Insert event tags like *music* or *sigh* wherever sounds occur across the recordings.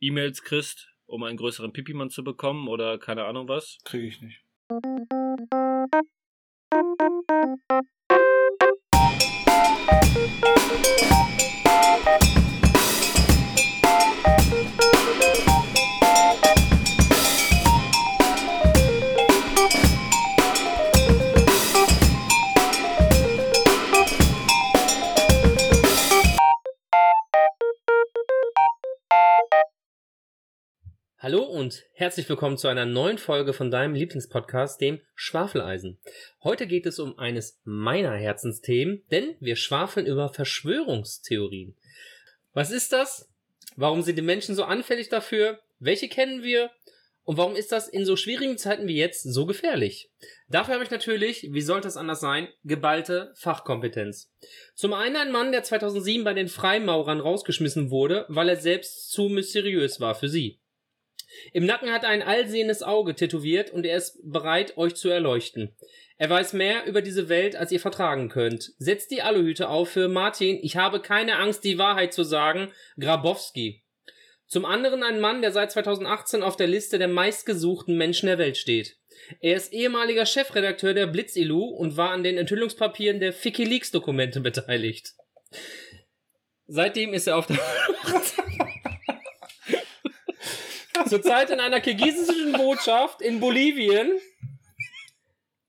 E-Mails kriegst, um einen größeren Pipimann zu bekommen oder keine Ahnung was. Kriege ich nicht. Und herzlich willkommen zu einer neuen Folge von deinem Lieblingspodcast, dem Schwafeleisen. Heute geht es um eines meiner Herzensthemen, denn wir schwafeln über Verschwörungstheorien. Was ist das? Warum sind die Menschen so anfällig dafür? Welche kennen wir? Und warum ist das in so schwierigen Zeiten wie jetzt so gefährlich? Dafür habe ich natürlich, wie sollte es anders sein, geballte Fachkompetenz. Zum einen ein Mann, der 2007 bei den Freimaurern rausgeschmissen wurde, weil er selbst zu mysteriös war für sie. Im Nacken hat er ein allsehendes Auge tätowiert und er ist bereit, euch zu erleuchten. Er weiß mehr über diese Welt, als ihr vertragen könnt. Setzt die Aluhüte auf für Martin, ich habe keine Angst, die Wahrheit zu sagen, Grabowski. Zum anderen ein Mann, der seit 2018 auf der Liste der meistgesuchten Menschen der Welt steht. Er ist ehemaliger Chefredakteur der Blitzilu und war an den Enthüllungspapieren der Wikileaks Dokumente beteiligt. Seitdem ist er auf der *laughs* Zurzeit in einer kirgisischen Botschaft in Bolivien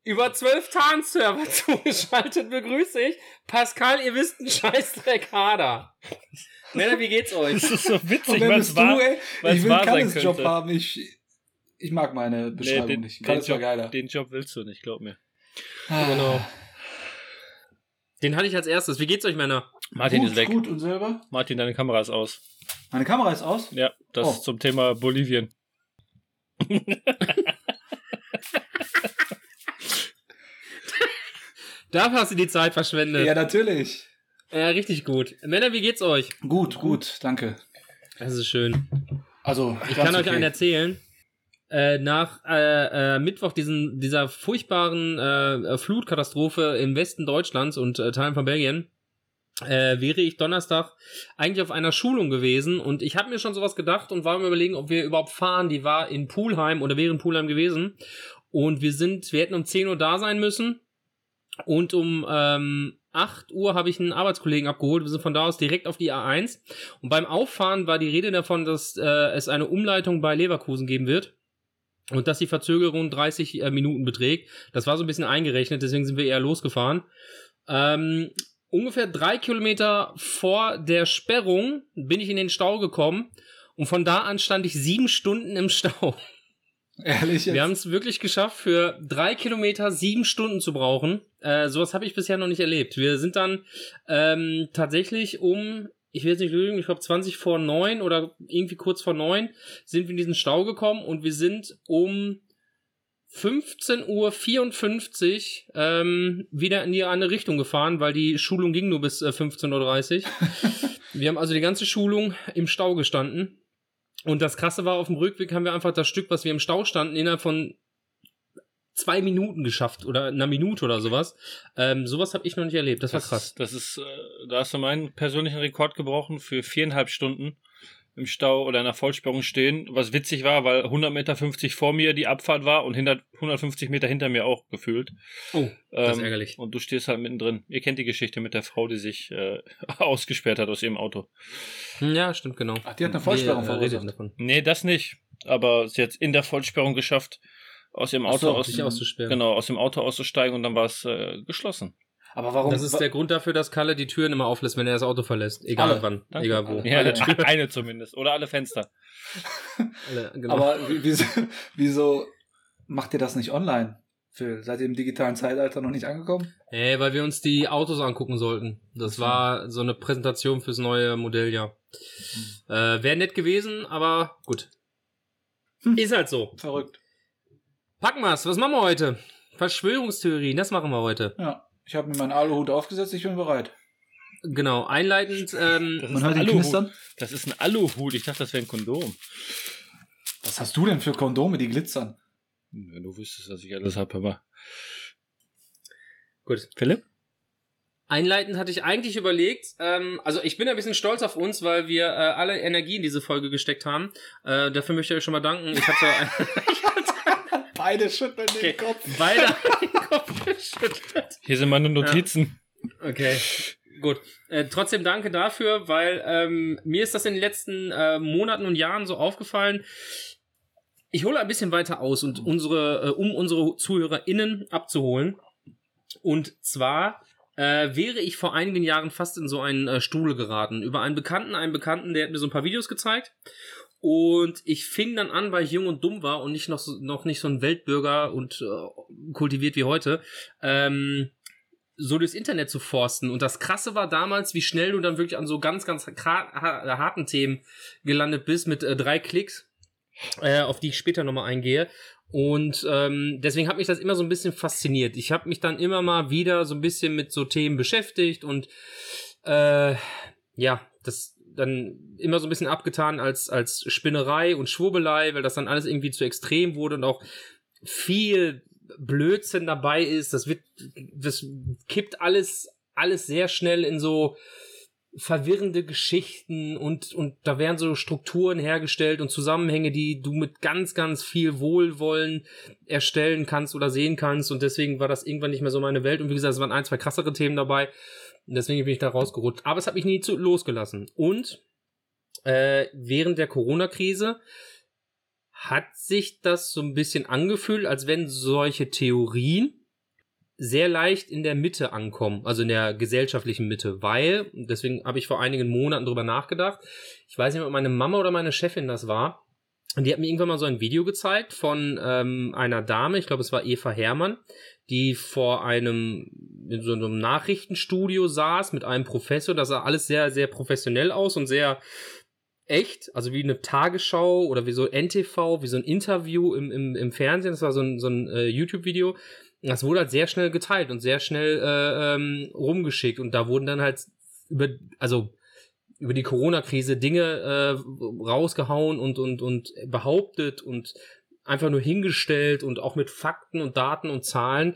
über zwölf Tarnserver *laughs* zugeschaltet begrüße ich Pascal, ihr wisst einen Scheißdreck Hader. Männer, wie geht's euch? Das ist so witzig, was war, du, ey? was Ich will keinen Job könnte. haben. Ich, ich mag meine Nee, Beschreibung den, nicht. den, Job, geiler. den Job willst du nicht, glaub mir. Ah. Genau. Den hatte ich als erstes. Wie geht's euch, Männer? Martin gut, ist weg. Gut, und selber? Martin, deine Kamera ist aus. Meine Kamera ist aus? Ja, das Oh. zum Thema Bolivien. *laughs* Dafür hast du die Zeit verschwendet. Ja, Ja, natürlich. richtig gut. Männer, wie geht's euch? Gut, gut, danke. Das ist schön. Also, Ich kann euch okay. einen erzählen. Äh, nach äh, äh, Mittwoch diesen, dieser furchtbaren äh, Flutkatastrophe im Westen Deutschlands und äh, Teilen von Belgien äh, wäre ich Donnerstag eigentlich auf einer Schulung gewesen und ich habe mir schon sowas gedacht und war mir überlegen, ob wir überhaupt fahren. Die war in Pulheim oder wäre in Pulheim gewesen und wir sind, wir hätten um 10 Uhr da sein müssen und um ähm, 8 Uhr habe ich einen Arbeitskollegen abgeholt. Wir sind von da aus direkt auf die A1 und beim Auffahren war die Rede davon, dass äh, es eine Umleitung bei Leverkusen geben wird. Und dass die Verzögerung 30 äh, Minuten beträgt. Das war so ein bisschen eingerechnet, deswegen sind wir eher losgefahren. Ähm, ungefähr drei Kilometer vor der Sperrung bin ich in den Stau gekommen. Und von da an stand ich sieben Stunden im Stau. Ehrlich jetzt? Wir haben es wirklich geschafft, für drei Kilometer sieben Stunden zu brauchen. Äh, sowas habe ich bisher noch nicht erlebt. Wir sind dann ähm, tatsächlich um, ich will jetzt nicht lügen, ich glaube 20 vor neun oder irgendwie kurz vor neun sind wir in diesen Stau gekommen und wir sind um 15.54 Uhr ähm, wieder in die andere Richtung gefahren, weil die Schulung ging nur bis äh, 15.30 Uhr. *laughs* wir haben also die ganze Schulung im Stau gestanden. Und das Krasse war, auf dem Rückweg haben wir einfach das Stück, was wir im Stau standen, innerhalb von zwei Minuten geschafft oder einer Minute oder sowas. Ähm, sowas habe ich noch nicht erlebt. Das war krass. Das ist, äh, da hast du meinen persönlichen Rekord gebrochen für viereinhalb Stunden im Stau oder in der Vollsperrung stehen. Was witzig war, weil 100 Meter 50 vor mir die Abfahrt war und hinter, 150 Meter hinter mir auch gefühlt. Oh, das ist Ähm, ärgerlich. Und du stehst halt mittendrin. Ihr kennt die Geschichte mit der Frau, die sich äh, *laughs* ausgesperrt hat aus ihrem Auto. Ja, stimmt, genau. Ach, die hat eine Vollsperrung Wir, äh, verursacht. davon. Nee, das nicht. Aber sie hat in der Vollsperrung geschafft, aus ihrem Auto so, aus, Sich auszusperren. genau, aus dem Auto auszusteigen und dann war es äh, geschlossen. Aber warum? Das ist der Grund dafür, dass Kalle die Türen immer auflässt, wenn er das Auto verlässt. Egal Alle. wann, Danke. egal wo. Ja, Alle eine, eine zumindest. Oder alle Fenster. *laughs* Alle, genau. Aber wie- wieso, wieso macht ihr das nicht online? Phil, seid ihr im digitalen Zeitalter noch nicht angekommen? Ey, weil wir uns die Autos angucken sollten. Das so. war so eine Präsentation fürs neue Modelljahr. Äh, Wäre nett gewesen, aber gut. Hm. Ist halt so. Verrückt. Packen wir's. Was machen wir heute? Verschwörungstheorien, das machen wir heute. Ja. Ich habe mir meinen Aluhut aufgesetzt, ich bin bereit. Genau, einleitend, ähm, Das Man ist hört ein Aluhut. knistern. Das ist ein Aluhut. Ich dachte, das wäre ein Kondom. Was hast du denn für Kondome, die glitzern? Wenn du wüsstest, was ich alles habe, aber. gut. Philipp? Einleitend hatte ich eigentlich überlegt, ähm, also ich bin ein bisschen stolz auf uns, weil wir äh, alle Energie in diese Folge gesteckt haben. Äh, dafür möchte ich euch schon mal danken. Ich hatte, *laughs* ich hatte Beide schütteln Okay. *laughs* *laughs* den Kopf. beide den Kopf geschüttelt. Hier sind meine Notizen. Okay, gut. Äh, trotzdem danke dafür, weil ähm, mir ist das in den letzten äh, Monaten und Jahren so aufgefallen. Ich hole ein bisschen weiter aus und unsere, äh, um unsere ZuhörerInnen abzuholen. Und zwar äh, wäre ich vor einigen Jahren fast in so einen äh, Stuhl geraten. Über einen Bekannten, einen Bekannten, der hat mir so ein paar Videos gezeigt. Und ich fing dann an, weil ich jung und dumm war und nicht noch, noch nicht so ein Weltbürger und äh, kultiviert wie heute, ähm, so durchs Internet zu forsten. Und das Krasse war damals, wie schnell du dann wirklich an so ganz, ganz harten Themen gelandet bist mit äh, drei Klicks, äh, auf die ich später nochmal eingehe. Und ähm, deswegen hat mich das immer so ein bisschen fasziniert. Ich habe mich dann immer mal wieder so ein bisschen mit so Themen beschäftigt und äh, ja, das dann immer so ein bisschen abgetan als, als Spinnerei und Schwurbelei, weil das dann alles irgendwie zu extrem wurde und auch viel Blödsinn dabei ist. Das wird, das kippt alles, alles sehr schnell in so verwirrende Geschichten und, und da werden so Strukturen hergestellt und Zusammenhänge, die du mit ganz, ganz viel Wohlwollen erstellen kannst oder sehen kannst. Und deswegen war das irgendwann nicht mehr so meine Welt. Und wie gesagt, es waren ein, zwei krassere Themen dabei deswegen bin ich da rausgerutscht. Aber es hat mich nie zu, losgelassen und äh, während der Corona-Krise hat sich das so ein bisschen angefühlt, als wenn solche Theorien sehr leicht in der Mitte ankommen, also in der gesellschaftlichen Mitte, weil, deswegen habe ich vor einigen Monaten drüber nachgedacht, ich weiß nicht, ob meine Mama oder meine Chefin das war, und die hat mir irgendwann mal so ein Video gezeigt von ähm, einer Dame, ich glaube es war Eva Hermann, die vor einem, in so einem Nachrichtenstudio saß mit einem Professor, das sah alles sehr, sehr professionell aus und sehr echt, also wie eine Tagesschau oder wie so NTV, wie so ein Interview im, im, im Fernsehen, das war so ein, so ein äh, YouTube-Video, das wurde halt sehr schnell geteilt und sehr schnell äh, ähm, rumgeschickt. Und da wurden dann halt über, also über die Corona-Krise Dinge äh, rausgehauen und, und, und behauptet und einfach nur hingestellt und auch mit Fakten und Daten und Zahlen,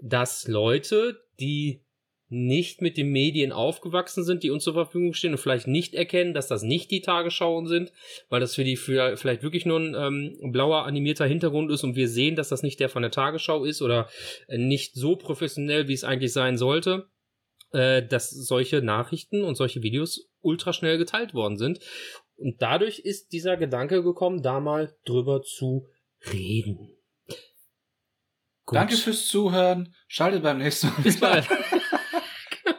dass Leute, die nicht mit den Medien aufgewachsen sind, die uns zur Verfügung stehen und vielleicht nicht erkennen, dass das nicht die Tagesschauen sind, weil das für die für vielleicht wirklich nur ein ähm, blauer animierter Hintergrund ist und wir sehen, dass das nicht der von der Tagesschau ist oder nicht so professionell, wie es eigentlich sein sollte, äh, dass solche Nachrichten und solche Videos ultra schnell geteilt worden sind. Und dadurch ist dieser Gedanke gekommen, da mal drüber zu reden. Gut. Danke fürs Zuhören. Schaltet beim nächsten Mal. Bis bald. *laughs*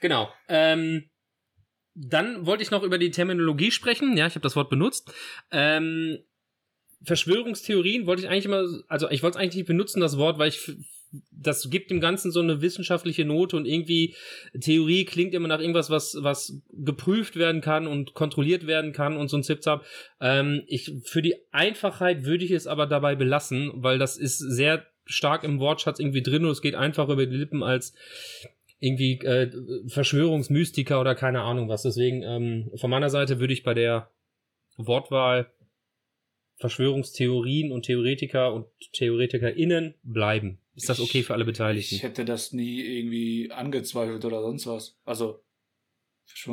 genau. Ähm, dann wollte ich noch über die Terminologie sprechen. Ja, ich habe das Wort benutzt. Ähm, Verschwörungstheorien wollte ich eigentlich immer, also ich wollte es eigentlich nicht benutzen, das Wort, weil ich, das gibt dem Ganzen so eine wissenschaftliche Note und irgendwie Theorie klingt immer nach irgendwas, was, was geprüft werden kann und kontrolliert werden kann und so ein Zipzap. Ähm, ich, für die Einfachheit würde ich es aber dabei belassen, weil das ist sehr stark im Wortschatz irgendwie drin und es geht einfach über die Lippen als irgendwie äh, Verschwörungsmystiker oder keine Ahnung was. Deswegen ähm, von meiner Seite würde ich bei der Wortwahl Verschwörungstheorien und Theoretiker und TheoretikerInnen bleiben. Ist das okay für alle Beteiligten? Ich hätte das nie irgendwie angezweifelt oder sonst was. Also,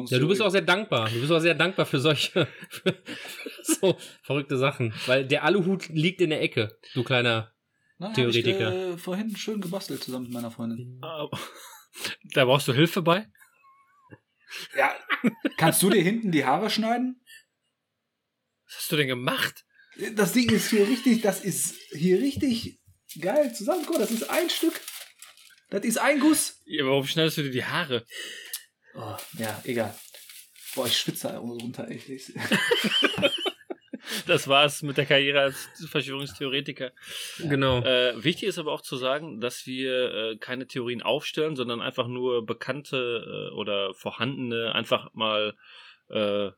Ja, du bist auch sehr dankbar. Du bist auch sehr dankbar für solche *laughs* für, so verrückte Sachen. Weil der Aluhut liegt in der Ecke, du kleiner. Nein, Theoretiker. Hab ich, äh, vorhin schön gebastelt zusammen mit meiner Freundin. *laughs* Da brauchst du Hilfe bei? Ja, kannst du dir hinten die Haare schneiden? Was hast du denn gemacht? Das Ding ist hier richtig, das ist hier richtig geil zusammen. Guck mal, das ist ein Stück. Das ist ein Guss. Ja, warum schneidest du dir die Haare? Oh, ja, egal. Boah, ich schwitze da runter. Echt. Ich- *laughs* Das war's mit der Karriere als Verschwörungstheoretiker. Genau. Äh, wichtig ist aber auch zu sagen, dass wir äh, keine Theorien aufstellen, sondern einfach nur bekannte äh, oder vorhandene einfach mal äh,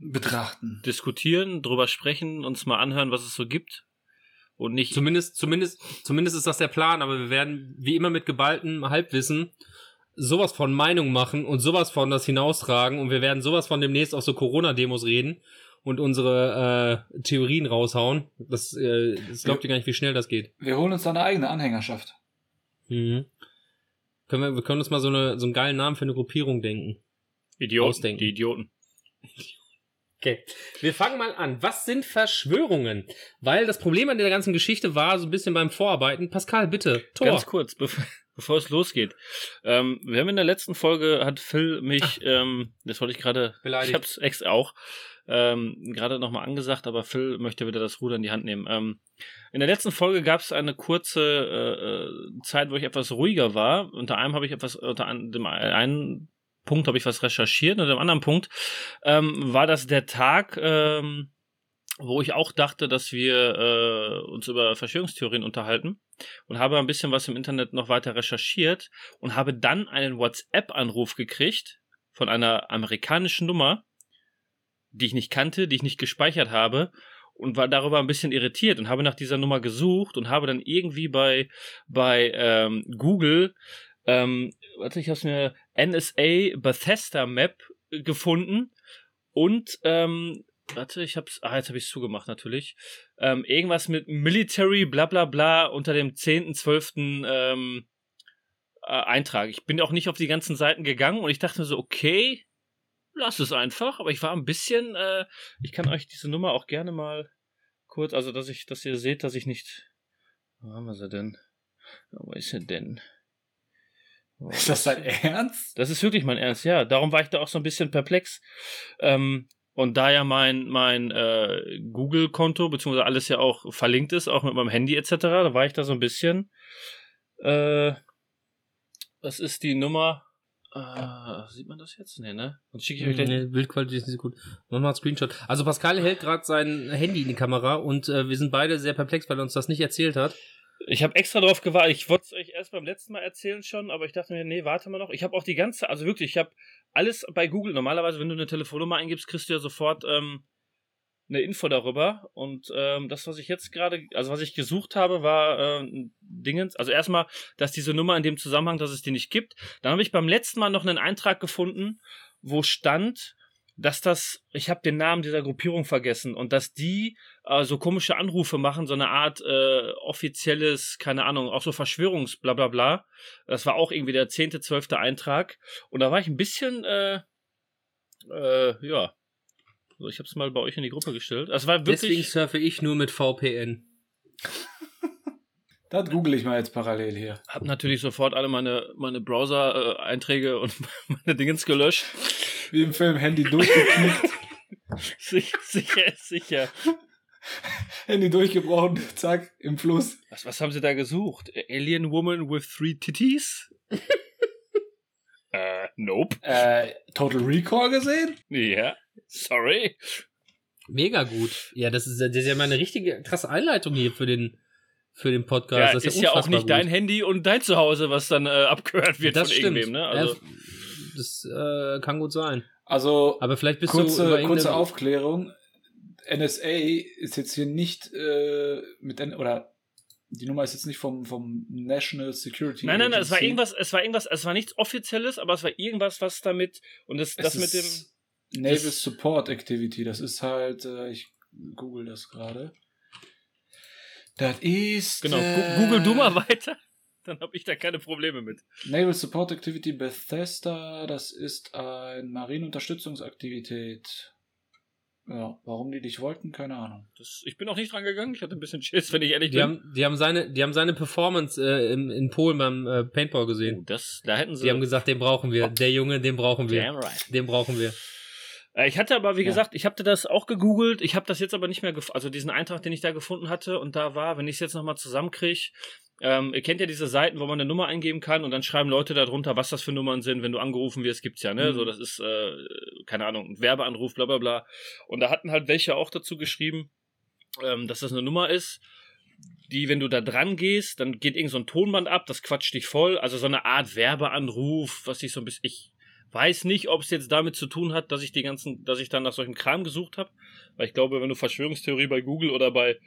Betrachten. diskutieren, drüber sprechen, uns mal anhören, was es so gibt. Und nicht. Zumindest, zumindest, zumindest ist das der Plan, aber wir werden wie immer mit geballtem Halbwissen sowas von Meinung machen und sowas von das hinaustragen und wir werden sowas von demnächst auf so Corona-Demos reden und unsere äh, Theorien raushauen. Das, äh, das glaubt ihr gar nicht, wie schnell das geht. Wir holen uns da eine eigene Anhängerschaft. Mhm. Können wir, wir können uns mal so, eine, so einen geilen Namen für eine Gruppierung denken. Idioten. Ausdenken. Die Idioten. *laughs* Okay, wir fangen mal an. Was sind Verschwörungen? Weil das Problem an der ganzen Geschichte war so ein bisschen beim Vorarbeiten. Pascal, bitte, Tor. Ganz kurz, bevor, *laughs* bevor es losgeht. Ähm, wir haben in der letzten Folge, hat Phil mich, ähm, das wollte ich gerade, ich hab's ex auch, ähm, gerade nochmal angesagt, aber Phil möchte wieder das Ruder in die Hand nehmen. Ähm, in der letzten Folge gab es eine kurze äh, äh, Zeit, wo ich etwas ruhiger war. Unter einem habe ich etwas, unter an- dem einen Punkt habe ich was recherchiert, unter dem anderen Punkt ähm, war das der Tag, ähm, wo ich auch dachte, dass wir äh, uns über Verschwörungstheorien unterhalten und habe ein bisschen was im Internet noch weiter recherchiert und habe dann einen WhatsApp-Anruf gekriegt von einer amerikanischen Nummer, die ich nicht kannte, die ich nicht gespeichert habe und war darüber ein bisschen irritiert und habe nach dieser Nummer gesucht und habe dann irgendwie bei bei ähm, Google ähm, warte, ich habe mir NSA Bethesda Map gefunden und ähm, warte, ich hab's, ah, jetzt habe ich es zugemacht natürlich. Ähm, irgendwas mit Military, bla bla bla, unter dem 10., 12. Ähm, äh, Eintrag. Ich bin auch nicht auf die ganzen Seiten gegangen und ich dachte so, okay, lass es einfach. Aber ich war ein bisschen, äh, ich kann euch diese Nummer auch gerne mal kurz, also dass ich, dass ihr seht, dass ich nicht. Wo haben wir sie denn? Wo ist sie denn? *laughs* Ist das dein Ernst? das ist wirklich mein Ernst, ja. Darum war ich da auch so ein bisschen perplex. Ähm, und da ja mein, mein äh, Google-Konto, beziehungsweise alles ja auch verlinkt ist, auch mit meinem Handy etc., da war ich da so ein bisschen. Äh, was ist die Nummer? Äh, sieht man das jetzt? Nee, ne? Dann schicke ich euch gleich. Nee, Bildqualität ist nicht so gut. Mach mal einen Screenshot. Also Pascal hält gerade sein Handy in die Kamera und äh, wir sind beide sehr perplex, weil er uns das nicht erzählt hat. Ich habe extra drauf gewartet. Ich wollte es euch erst beim letzten Mal erzählen schon, aber ich dachte mir, nee, warte mal noch. Ich habe auch die ganze, also wirklich, ich habe alles bei Google. Normalerweise, wenn du eine Telefonnummer eingibst, kriegst du ja sofort ähm, eine Info darüber. Und ähm, das, was ich jetzt gerade, also was ich gesucht habe, war äh, Dingens. Also erstmal, dass diese Nummer in dem Zusammenhang, dass es die nicht gibt. Dann habe ich beim letzten Mal noch einen Eintrag gefunden, wo stand, dass das, ich habe den Namen dieser Gruppierung vergessen und dass die äh, so komische Anrufe machen, so eine Art äh, offizielles, keine Ahnung, auch so Verschwörungs, bla bla bla. Das war auch irgendwie der 10., 12. Eintrag. Und da war ich ein bisschen, äh, äh, ja. Also ich habe es mal bei euch in die Gruppe gestellt. Das war Deswegen wirklich. surfe ich nur mit VPN. Das google ich mal jetzt parallel hier. Hab natürlich sofort alle meine, meine Browser-Einträge *laughs* und meine Dingens gelöscht. Wie im Film Handy durchgeknickt, *laughs* sicher, sicher sicher. Handy durchgebrochen, zack, im Fluss. Was, was haben sie da gesucht? Alien Woman with three titties? *laughs* äh, nope. Äh, Total Recall gesehen? Ja, sorry. Mega gut. Ja, das ist, das ist ja mal eine richtige krasse Einleitung hier für den, für den Podcast. Ja, das ist, ja auch unfassbar nicht dein Handy und dein Zuhause, was dann äh, abgehört wird Das von stimmt. irgendwem, ne? Also, Ja, das äh, kann gut sein. Also, Aber vielleicht bist du kurze, irgendeine- kurze Aufklärung. NSA ist jetzt hier nicht äh, mit, N oder die Nummer ist jetzt nicht vom, vom National Security nein, nein, nein, es war irgendwas, es war irgendwas, es war nichts Offizielles, aber es war irgendwas, was damit, und das, das Es mit dem, ist Naval das- Support Activity, das ist halt, äh, ich google das gerade. Das ist. genau, äh, google du mal weiter, *laughs* dann habe ich da keine Probleme mit. Naval Support Activity Bethesda, das ist ein Marineunterstützungsaktivität. Ja, warum die dich wollten, keine Ahnung. Das, ich bin auch nicht dran gegangen, ich hatte ein bisschen Schiss, wenn ich ehrlich Die bin. haben, die haben seine, die haben seine Performance äh, in, in Polen beim äh, Paintball oh, gesehen. das, da hätten sie. Die haben gesagt, den brauchen wir. Der Junge, den brauchen wir. Damn right. Den brauchen wir. Äh, Ich hatte aber, wie Ja. gesagt, ich hatte das auch gegoogelt. Ich habe das jetzt aber nicht mehr, gef also diesen Eintrag, den ich da gefunden hatte. Und da war, wenn ich es jetzt nochmal zusammenkriege, ähm, ihr kennt ja diese Seiten, wo man eine Nummer eingeben kann und dann schreiben Leute darunter, was das für Nummern sind. Wenn du angerufen wirst, gibt's ja, ne? Mhm. So, das ist, äh, keine Ahnung, ein Werbeanruf, bla bla bla. Und da hatten halt welche auch dazu geschrieben, ähm, dass das eine Nummer ist, die, wenn du da dran gehst, dann geht irgend so ein Tonband ab, das quatscht dich voll. Also so eine Art Werbeanruf, was ich so ein bisschen. Ich weiß nicht, ob es jetzt damit zu tun hat, dass ich die ganzen, dass ich dann nach solchem Kram gesucht habe. Weil ich glaube, wenn du Verschwörungstheorie bei Google oder bei,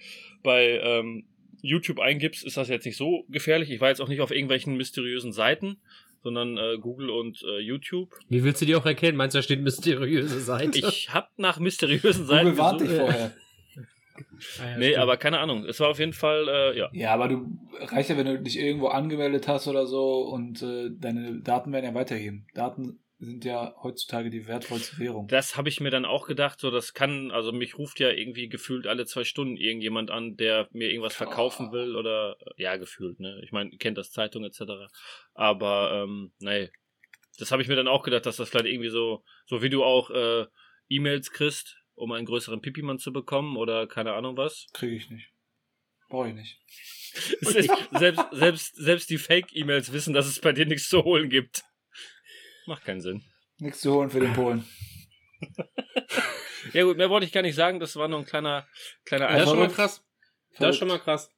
bei ähm, YouTube eingibst, ist das jetzt nicht so gefährlich. Ich war jetzt auch nicht auf irgendwelchen mysteriösen Seiten, sondern äh, Google und äh, YouTube. Wie willst du die auch erkennen? Meinst du, da steht mysteriöse Seite? Ich habe nach mysteriösen Seiten Google dich gesucht. vorher. *laughs* Ah, ja, nee, stimmt. aber keine Ahnung. Es war auf jeden Fall, äh, ja. Ja, aber du reicht ja, wenn du dich irgendwo angemeldet hast oder so und äh, deine Daten werden ja weitergeben. Daten sind ja heutzutage die wertvollste Währung. Das habe ich mir dann auch gedacht, so das kann, also mich ruft ja irgendwie gefühlt alle zwei Stunden irgendjemand an, der mir irgendwas verkaufen Oh. will oder ja, gefühlt, ne? Ich meine, kennt das Zeitung etc. Aber ähm, nee. Das habe ich mir dann auch gedacht, dass das vielleicht irgendwie so, so wie du auch äh, E-Mails kriegst, um einen größeren Pipimann zu bekommen oder keine Ahnung was. Kriege ich nicht. Brauche ich nicht. *laughs* Selbst, selbst, selbst die Fake-E-Mails wissen, dass es bei dir nichts zu holen gibt. Macht keinen Sinn. Nichts zu holen für den Polen. *laughs* Ja gut, mehr wollte ich gar nicht sagen. Das war nur ein kleiner, kleiner Das ist schon mal krass. Das ist schon mal krass.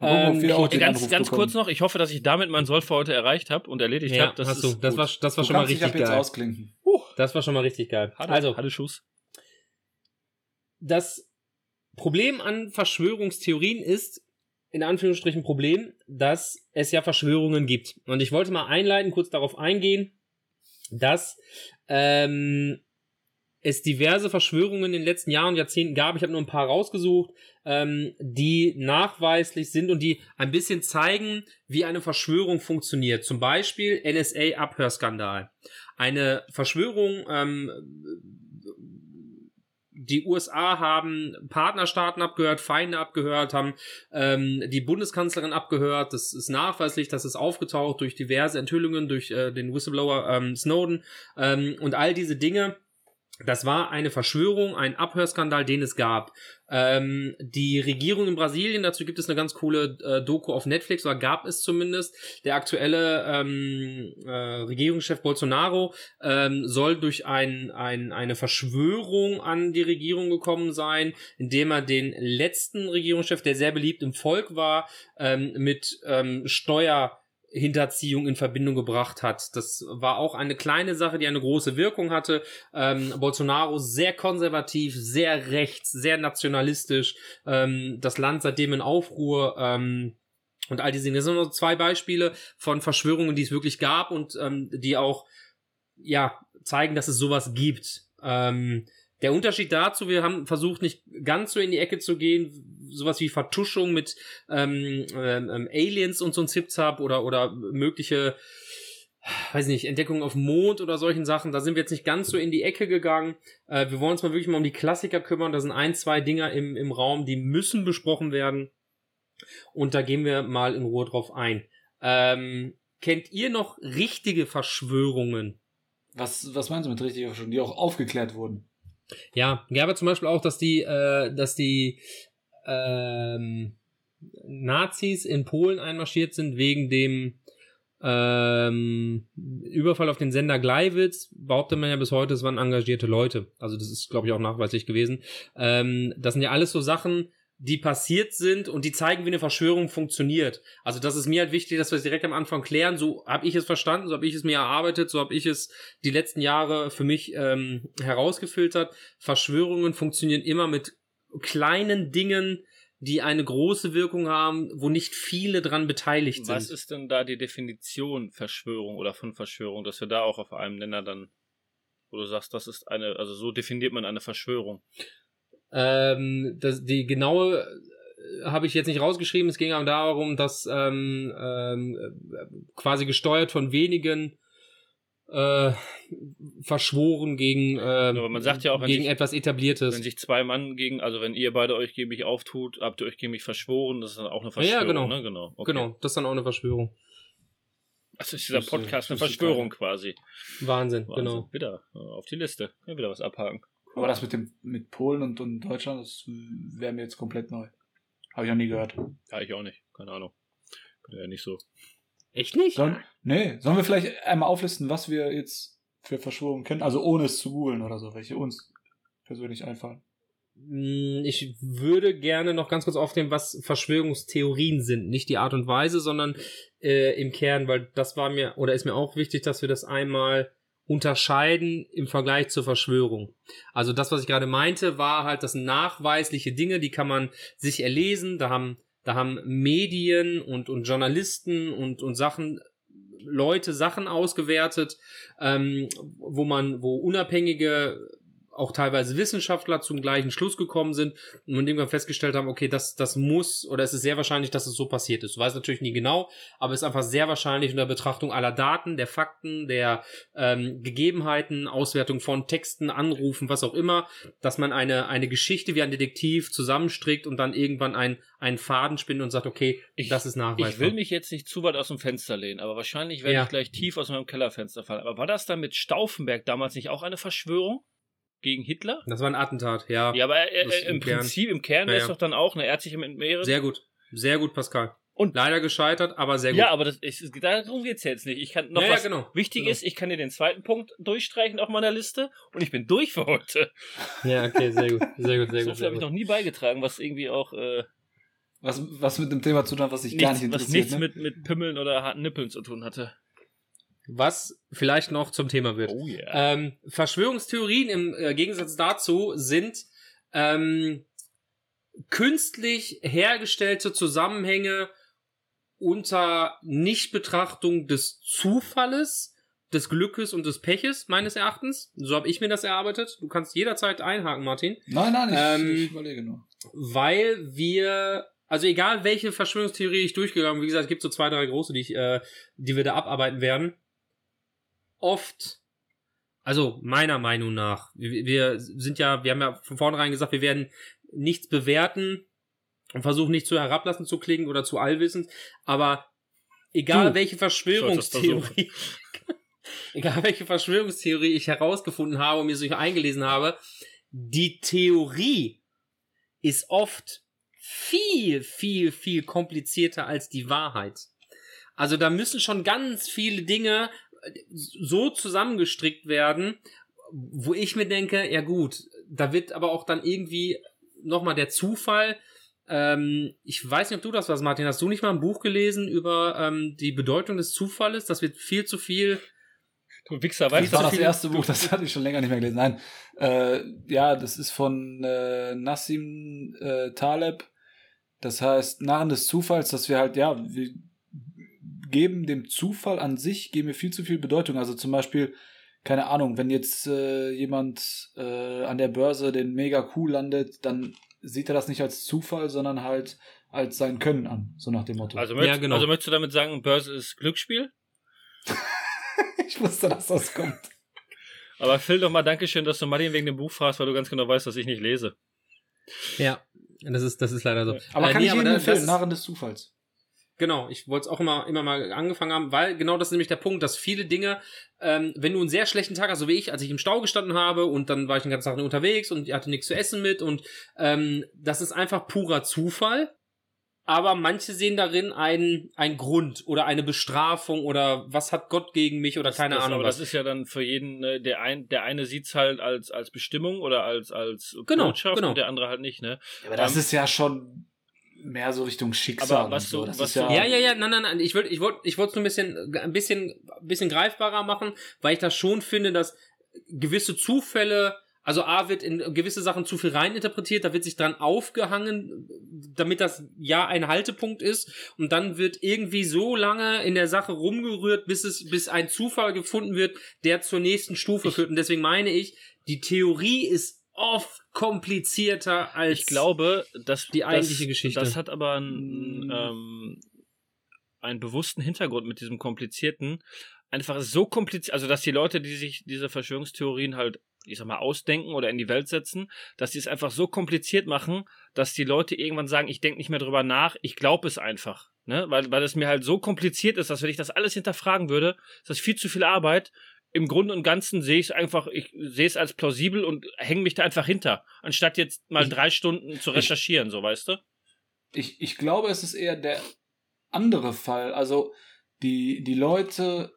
Ähm, den ganz, ganz kurz noch, ich hoffe, dass ich damit meinen Soll für heute erreicht habe und erledigt Ja, habe. Das hast du. Das gut. war, das war Du schon mal richtig ab jetzt geil. ausklinken. Das war schon mal richtig geil. Hatte, Also, hatte Schuss. das Problem an Verschwörungstheorien ist, in Anführungsstrichen Problem, dass es ja Verschwörungen gibt. Und ich wollte mal einleiten, kurz darauf eingehen, dass ähm, es diverse Verschwörungen in den letzten Jahren und Jahrzehnten gab. Ich habe nur ein paar rausgesucht, ähm, die nachweislich sind und die ein bisschen zeigen, wie eine Verschwörung funktioniert. Zum Beispiel NSA-Abhörskandal. Eine Verschwörung, ähm, die USA haben Partnerstaaten abgehört, Feinde abgehört, haben ähm, die Bundeskanzlerin abgehört. Das ist nachweislich, das ist aufgetaucht durch diverse Enthüllungen, durch äh, den Whistleblower ähm, Snowden ähm, und all diese Dinge. Das war eine Verschwörung, ein Abhörskandal, den es gab. Ähm, die Regierung in Brasilien, dazu gibt es eine ganz coole äh, Doku auf Netflix, oder gab es zumindest. Der aktuelle ähm, äh, Regierungschef Bolsonaro ähm, soll durch ein, ein, eine Verschwörung an die Regierung gekommen sein, indem er den letzten Regierungschef, der sehr beliebt im Volk war, ähm, mit ähm, Steuer Hinterziehung in Verbindung gebracht hat. Das war auch eine kleine Sache, die eine große Wirkung hatte. Ähm, Bolsonaro sehr konservativ, sehr rechts, sehr nationalistisch. Ähm, das Land seitdem in Aufruhr. Ähm, und all diese Dinge. Das sind nur zwei Beispiele von Verschwörungen, die es wirklich gab und ähm, die auch ja zeigen, dass es sowas gibt. Ähm, der Unterschied dazu, wir haben versucht, nicht ganz so in die Ecke zu gehen, sowas wie Vertuschung mit ähm, ähm, Aliens und so ein Zip-Zap oder, oder mögliche, weiß nicht, Entdeckungen auf Mond oder solchen Sachen. Da sind wir jetzt nicht ganz so in die Ecke gegangen. Äh, wir wollen uns mal wirklich mal um die Klassiker kümmern. Da sind ein, zwei Dinger im, im Raum, die müssen besprochen werden. Und da gehen wir mal in Ruhe drauf ein. Ähm, kennt ihr noch richtige Verschwörungen? Was, was meinst du mit richtiger Verschwörung, die auch aufgeklärt wurden? Ja, ja, aber zum Beispiel auch, dass die, äh, dass die ähm, Nazis in Polen einmarschiert sind wegen dem ähm, Überfall auf den Sender Gleiwitz. Behauptet man ja bis heute, es waren engagierte Leute. Also das ist, glaube ich, auch nachweislich gewesen. Ähm, das sind ja alles so Sachen, die passiert sind und die zeigen, wie eine Verschwörung funktioniert. Also das ist mir halt wichtig, dass wir es direkt am Anfang klären. So habe ich es verstanden, so habe ich es mir erarbeitet, so habe ich es die letzten Jahre für mich ähm, herausgefiltert. Verschwörungen funktionieren immer mit kleinen Dingen, die eine große Wirkung haben, wo nicht viele dran beteiligt sind. Was ist denn da die Definition Verschwörung oder von Verschwörung, dass wir da auch auf einem Nenner dann, wo du sagst, das ist eine, also so definiert man eine Verschwörung. Ähm, das, die genaue äh, habe ich jetzt nicht rausgeschrieben. Es ging aber darum, dass ähm, ähm, äh, quasi gesteuert von wenigen äh, verschworen gegen, äh, aber man sagt ja auch, gegen sich- etwas Etabliertes. Wenn sich zwei Mann gegen, also wenn ihr beide euch gegen mich auftut, habt ihr euch gegen mich verschworen, das ist dann auch eine Ja, Verschwörung, genau. ne? Genau. Okay. Genau, das ist dann auch eine Verschwörung. Also ist dieser äh, Podcast eine Verschwörung quasi. Wahnsinn, Wahnsinn. genau. Wieder äh, auf die Liste. Ja, wieder was abhaken. Aber das mit dem mit Polen und, und Deutschland, das wäre mir jetzt komplett neu. Habe ich noch nie gehört. Ja, ich auch nicht. Keine Ahnung. Bin ja nicht so. Echt nicht? Sollen, nee, sollen wir vielleicht einmal auflisten, was wir jetzt für Verschwörungen kennen? Also ohne es zu googeln oder so, welche uns persönlich einfallen. Mm, Ich würde gerne noch ganz kurz aufnehmen, was Verschwörungstheorien sind. Nicht die Art und Weise, sondern äh, im Kern, weil das war mir oder ist mir auch wichtig, dass wir das einmal unterscheiden im Vergleich zur Verschwörung. Also das, was ich gerade meinte, war halt, das nachweisliche Dinge, die kann man sich erlesen. Da haben, da haben Medien und, und Journalisten und, und Sachen Leute Sachen ausgewertet, ähm, wo man, wo unabhängige auch teilweise Wissenschaftler zum gleichen Schluss gekommen sind und irgendwann festgestellt haben, okay, das, das muss oder es ist sehr wahrscheinlich, dass es so passiert ist. Du weißt natürlich nie genau, aber es ist einfach sehr wahrscheinlich unter Betrachtung aller Daten, der Fakten, der ähm, Gegebenheiten, Auswertung von Texten, Anrufen, was auch immer, dass man eine, eine Geschichte wie ein Detektiv zusammenstrickt und dann irgendwann ein, einen Faden spinnt und sagt, okay, Ich- das ist nachweisbar. Ich will mich jetzt nicht zu weit aus dem Fenster lehnen, aber wahrscheinlich werde Ja. ich gleich tief aus meinem Kellerfenster fallen. Aber war das dann mit Stauffenberg damals nicht auch eine Verschwörung gegen Hitler? das war ein Attentat, ja. Ja, aber äh, Das äh, im, im Kern. Prinzip, im Kern Ja, ist ja. doch dann auch eine ärztliche Entmehrung. Sehr gut. Sehr gut, Pascal. Und- leider gescheitert, aber sehr gut. Ja, aber das ist, darum geht's jetzt nicht. Ich kann noch Ja, ja, was genau. wichtig Genau. ist, ich kann dir den zweiten Punkt durchstreichen auf meiner Liste und ich bin durch für heute. Ja, okay, sehr gut. Sehr gut, sehr gut. viel habe ich noch nie beigetragen, was irgendwie auch äh, Was, was mit dem Thema zu tun hat, was sich gar nichts, nicht was interessiert. nichts ne? mit, mit Pimmeln oder harten Nippeln zu tun hatte. Was vielleicht noch zum Thema wird. Oh ja. Ähm, Verschwörungstheorien im äh, Gegensatz dazu sind ähm, künstlich hergestellte Zusammenhänge unter Nichtbetrachtung des Zufalles, des Glückes und des Peches, meines Erachtens. So habe ich mir das erarbeitet. Du kannst jederzeit einhaken, Martin. Nein, nein, ich, Ähm, ich überlege nur. weil wir, also egal welche Verschwörungstheorie ich durchgegangen wie gesagt, es gibt so zwei, drei große, die, ich, äh, die wir da abarbeiten werden, oft, also meiner Meinung nach, wir, sind ja, wir haben ja von vornherein gesagt, wir werden nichts bewerten und versuchen nicht zu herablassen zu klingen oder zu allwissend, aber egal Du welche Verschwörungstheorie, *laughs* egal welche Verschwörungstheorie ich herausgefunden habe und mir so eingelesen habe, die Theorie ist oft viel, viel, viel komplizierter als die Wahrheit. Also da müssen schon ganz viele Dinge so zusammengestrickt werden, wo ich mir denke, ja gut, da wird aber auch dann irgendwie nochmal der Zufall. Ähm, ich weiß nicht, ob du das was, Martin. Hast du nicht mal ein Buch gelesen über ähm, die Bedeutung des Zufalles? Das wird viel zu viel. Du Wichser, Das weißt war du, das viele- erste Buch, das hatte ich schon länger nicht mehr gelesen. Nein, äh, ja, das ist von äh, Nassim äh, Taleb. Das heißt, Narren des Zufalls, dass wir halt, ja, wir geben dem Zufall an sich, geben wir viel zu viel Bedeutung. Also zum Beispiel, keine Ahnung, wenn jetzt äh, jemand äh, an der Börse den mega Coup landet, dann sieht er das nicht als Zufall, sondern halt als sein Können an, so nach dem Motto. also, möchtest, Ja, genau. also möchtest du damit sagen, Börse ist Glücksspiel? *laughs* ich wusste, dass das kommt. Aber Phil, doch mal Dankeschön, dass du Martin wegen dem Buch fragst, weil du ganz genau weißt, dass ich nicht lese. Ja, das ist, das ist leider so. Aber Äh, kann nee, ich aber jedem empfehlen, Narren des Zufalls. Genau, ich wollte es auch immer, immer mal angefangen haben, weil genau das ist nämlich der Punkt, dass viele Dinge, ähm, wenn du einen sehr schlechten Tag hast, so wie ich, als ich im Stau gestanden habe und dann war ich den ganzen Tag unterwegs und ich hatte nichts zu essen mit und ähm, das ist einfach purer Zufall. Aber manche sehen darin einen, einen Grund oder eine Bestrafung oder was hat Gott gegen mich oder keine das, Ahnung aber was. das ist ja dann für jeden, äh, der, ein, der eine sieht's halt als, als Bestimmung oder als, als Genau, Botschaft genau. und der andere halt nicht, ne? Aber das Ähm, ist ja schon mehr so Richtung Schicksal. Aber was und so. du- das was ja, Ja, ja, ja, nein, nein, nein. Ich wollte ich wollt, ich wollte es nur ein bisschen, ein bisschen, ein bisschen greifbarer machen, weil ich das schon finde, dass gewisse Zufälle, also A wird in gewisse Sachen zu viel reininterpretiert, da wird sich dran aufgehangen, damit das ja ein Haltepunkt ist und dann wird irgendwie so lange in der Sache rumgerührt, bis es, bis ein Zufall gefunden wird, der zur nächsten Stufe Ich- führt. Und deswegen meine ich, die Theorie ist oft komplizierter als Ich glaube, dass die eigentliche das, Geschichte. Das hat aber einen, Mm. ähm, einen bewussten Hintergrund mit diesem komplizierten. Einfach so kompliziert, also dass die Leute, die sich diese Verschwörungstheorien halt, ich sag mal, ausdenken oder in die Welt setzen, dass die es einfach so kompliziert machen, dass die Leute irgendwann sagen, ich denke nicht mehr drüber nach, ich glaube es einfach. Ne? Weil, weil es mir halt so kompliziert ist, dass wenn ich das alles hinterfragen würde, ist das viel zu viel Arbeit. Im Grunde und Ganzen sehe ich es einfach, ich sehe es als plausibel und hänge mich da einfach hinter, anstatt jetzt mal Ich- drei Stunden zu recherchieren, so weißt du? ich, ich glaube, es ist eher der andere Fall. Also die, die Leute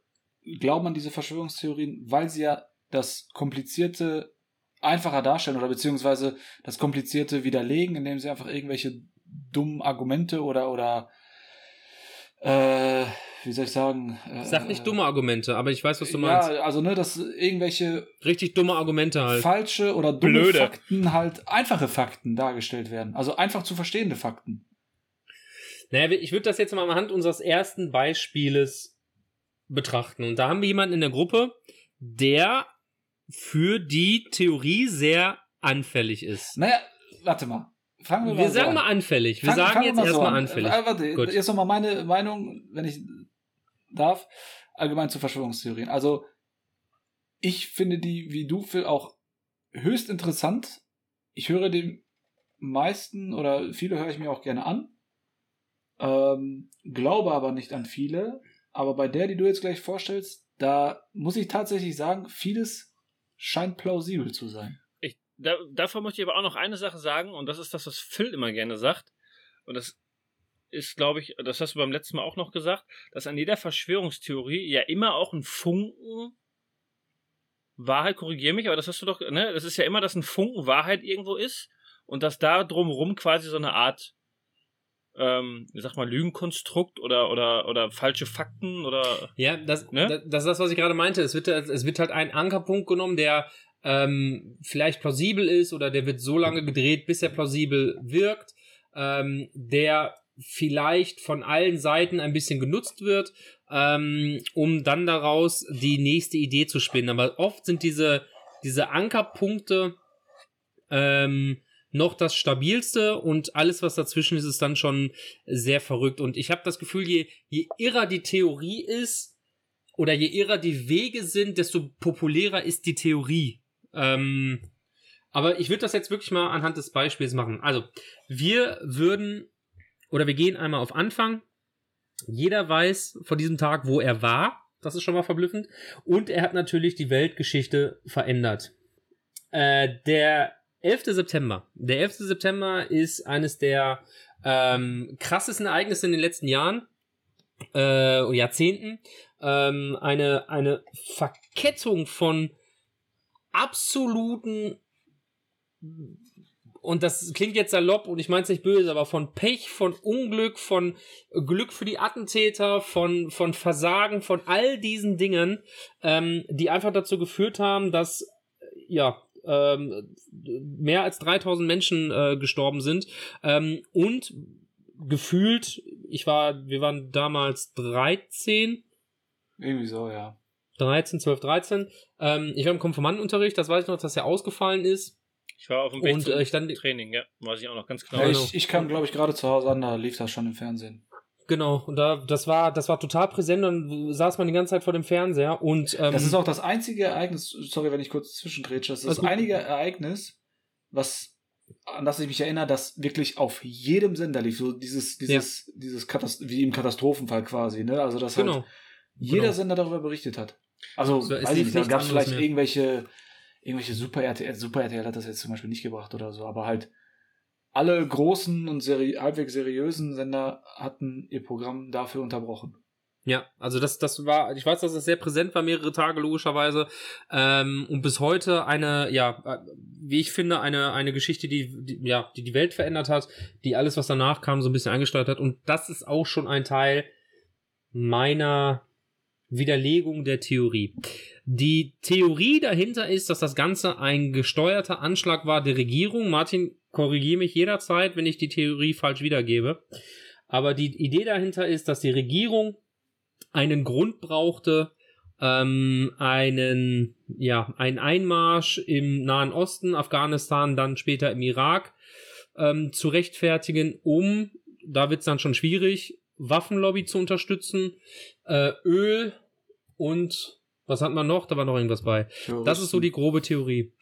glauben an diese Verschwörungstheorien, weil sie ja das Komplizierte einfacher darstellen oder beziehungsweise das Komplizierte widerlegen, indem sie einfach irgendwelche dummen Argumente oder oder äh, wie soll ich sagen? Äh, Sag nicht dumme Argumente, aber ich weiß, was du meinst. Ja, also ne, dass irgendwelche Richtig dumme Argumente halt. falsche oder dumme Blöde. Fakten halt einfache Fakten dargestellt werden. Also einfach zu verstehende Fakten. Naja, ich würde das jetzt mal anhand unseres ersten Beispieles betrachten. Und da haben wir jemanden in der Gruppe, der für die Theorie sehr anfällig ist. Naja, warte mal. Fangen wir, Wir mal sagen an. mal anfällig. Wir Fang- sagen jetzt mal so erstmal an. anfällig. Äh, warte, Gut. jetzt nochmal meine Meinung, wenn ich darf, allgemein zu Verschwörungstheorien. Also, ich finde die, wie du, Phil, auch höchst interessant. Ich höre den meisten oder viele höre ich mir auch gerne an. Ähm, glaube aber nicht an viele. Aber bei der, die du jetzt gleich vorstellst, da muss ich tatsächlich sagen, vieles scheint plausibel zu sein. Da, davor möchte ich aber auch noch eine Sache sagen, und das ist das, was Phil immer gerne sagt. Und das ist, glaube ich, das hast du beim letzten Mal auch noch gesagt, dass an jeder Verschwörungstheorie ja immer auch ein Funken Wahrheit, korrigiere mich, aber das hast du doch, ne, das ist ja immer, dass ein Funken Wahrheit irgendwo ist und dass da drumherum quasi so eine Art, ähm, ich sag mal, Lügenkonstrukt oder, oder, oder falsche Fakten oder Ja, das, Ne? das, das ist das, was ich gerade meinte. Es wird, es wird halt ein Ankerpunkt genommen, der ähm, vielleicht plausibel ist oder der wird so lange gedreht, bis er plausibel wirkt, ähm, der vielleicht von allen Seiten ein bisschen genutzt wird, ähm, um dann daraus die nächste Idee zu spinnen. Aber oft sind diese, diese Ankerpunkte ähm, noch das stabilste und alles, was dazwischen ist, ist dann schon sehr verrückt. Und ich habe das Gefühl, je, je irrer die Theorie ist oder je irrer die Wege sind, desto populärer ist die Theorie. Ähm, aber ich würde das jetzt wirklich mal anhand des Beispiels machen. Also, wir würden oder wir gehen einmal auf Anfang. Jeder weiß von diesem Tag, wo er war. Das ist schon mal verblüffend. Und er hat natürlich die Weltgeschichte verändert. Äh, der 11. September. Der 11. September ist eines der ähm, krassesten Ereignisse in den letzten Jahren, äh, Jahrzehnten. Ähm, eine, eine Verkettung von absoluten und das klingt jetzt salopp und ich meine es nicht böse, aber von Pech, von Unglück, von Glück für die Attentäter, von, von Versagen, von all diesen Dingen, ähm, die einfach dazu geführt haben, dass, äh, ja, ähm, mehr als 3000 Menschen äh, gestorben sind ähm, und gefühlt, ich war, wir waren damals 13, Irgendwie so, ja. 13, 12, 13. Ähm, ich war im Konfirmandenunterricht, das weiß ich noch, dass er ausgefallen ist. ich war auf dem Weg Und zum äh, ich dann, Training, ja, weiß ich auch noch ganz genau. ja ich, ich kam, glaube ich, gerade zu Hause an, da lief das schon im Fernsehen. genau, und da, das war, das war total präsent, dann saß man die ganze Zeit vor dem Fernseher und ähm, Das ist auch das einzige Ereignis, sorry, wenn ich kurz zwischengrätsche, das ist das einige Ereignis, was, an das ich mich erinnere, das wirklich auf jedem Sender lief. So dieses, dieses, dieses Katast wie im Katastrophenfall quasi, ne? Also, dass halt genau. jeder genau. Sender darüber berichtet hat. Also, So, es weiß ich nicht, da gab es vielleicht mehr. irgendwelche, irgendwelche Super RTL, Super RTL hat das jetzt zum Beispiel nicht gebracht oder so, aber halt alle großen und seri halbwegs seriösen Sender hatten ihr Programm dafür unterbrochen. Ja, also das, das war, ich weiß, dass es sehr präsent war, mehrere Tage logischerweise. Ähm, und bis heute eine, ja, äh, wie ich finde, eine, eine Geschichte, die, die, ja, die die Welt verändert hat, die alles, was danach kam, so ein bisschen eingesteuert hat. Und das ist auch schon ein Teil meiner Widerlegung der Theorie. Die Theorie dahinter ist, dass das Ganze ein gesteuerter Anschlag war der Regierung. Martin, korrigiere mich jederzeit, wenn ich die Theorie falsch wiedergebe. Aber die Idee dahinter ist, dass die Regierung einen Grund brauchte, ähm, einen, ja, einen Einmarsch im Nahen Osten, Afghanistan, dann später im Irak ähm, zu rechtfertigen, um, da wird's dann schon schwierig, Waffenlobby zu unterstützen, äh, Öl und was hat man noch? Da war noch irgendwas bei. Das ist so die grobe Theorie.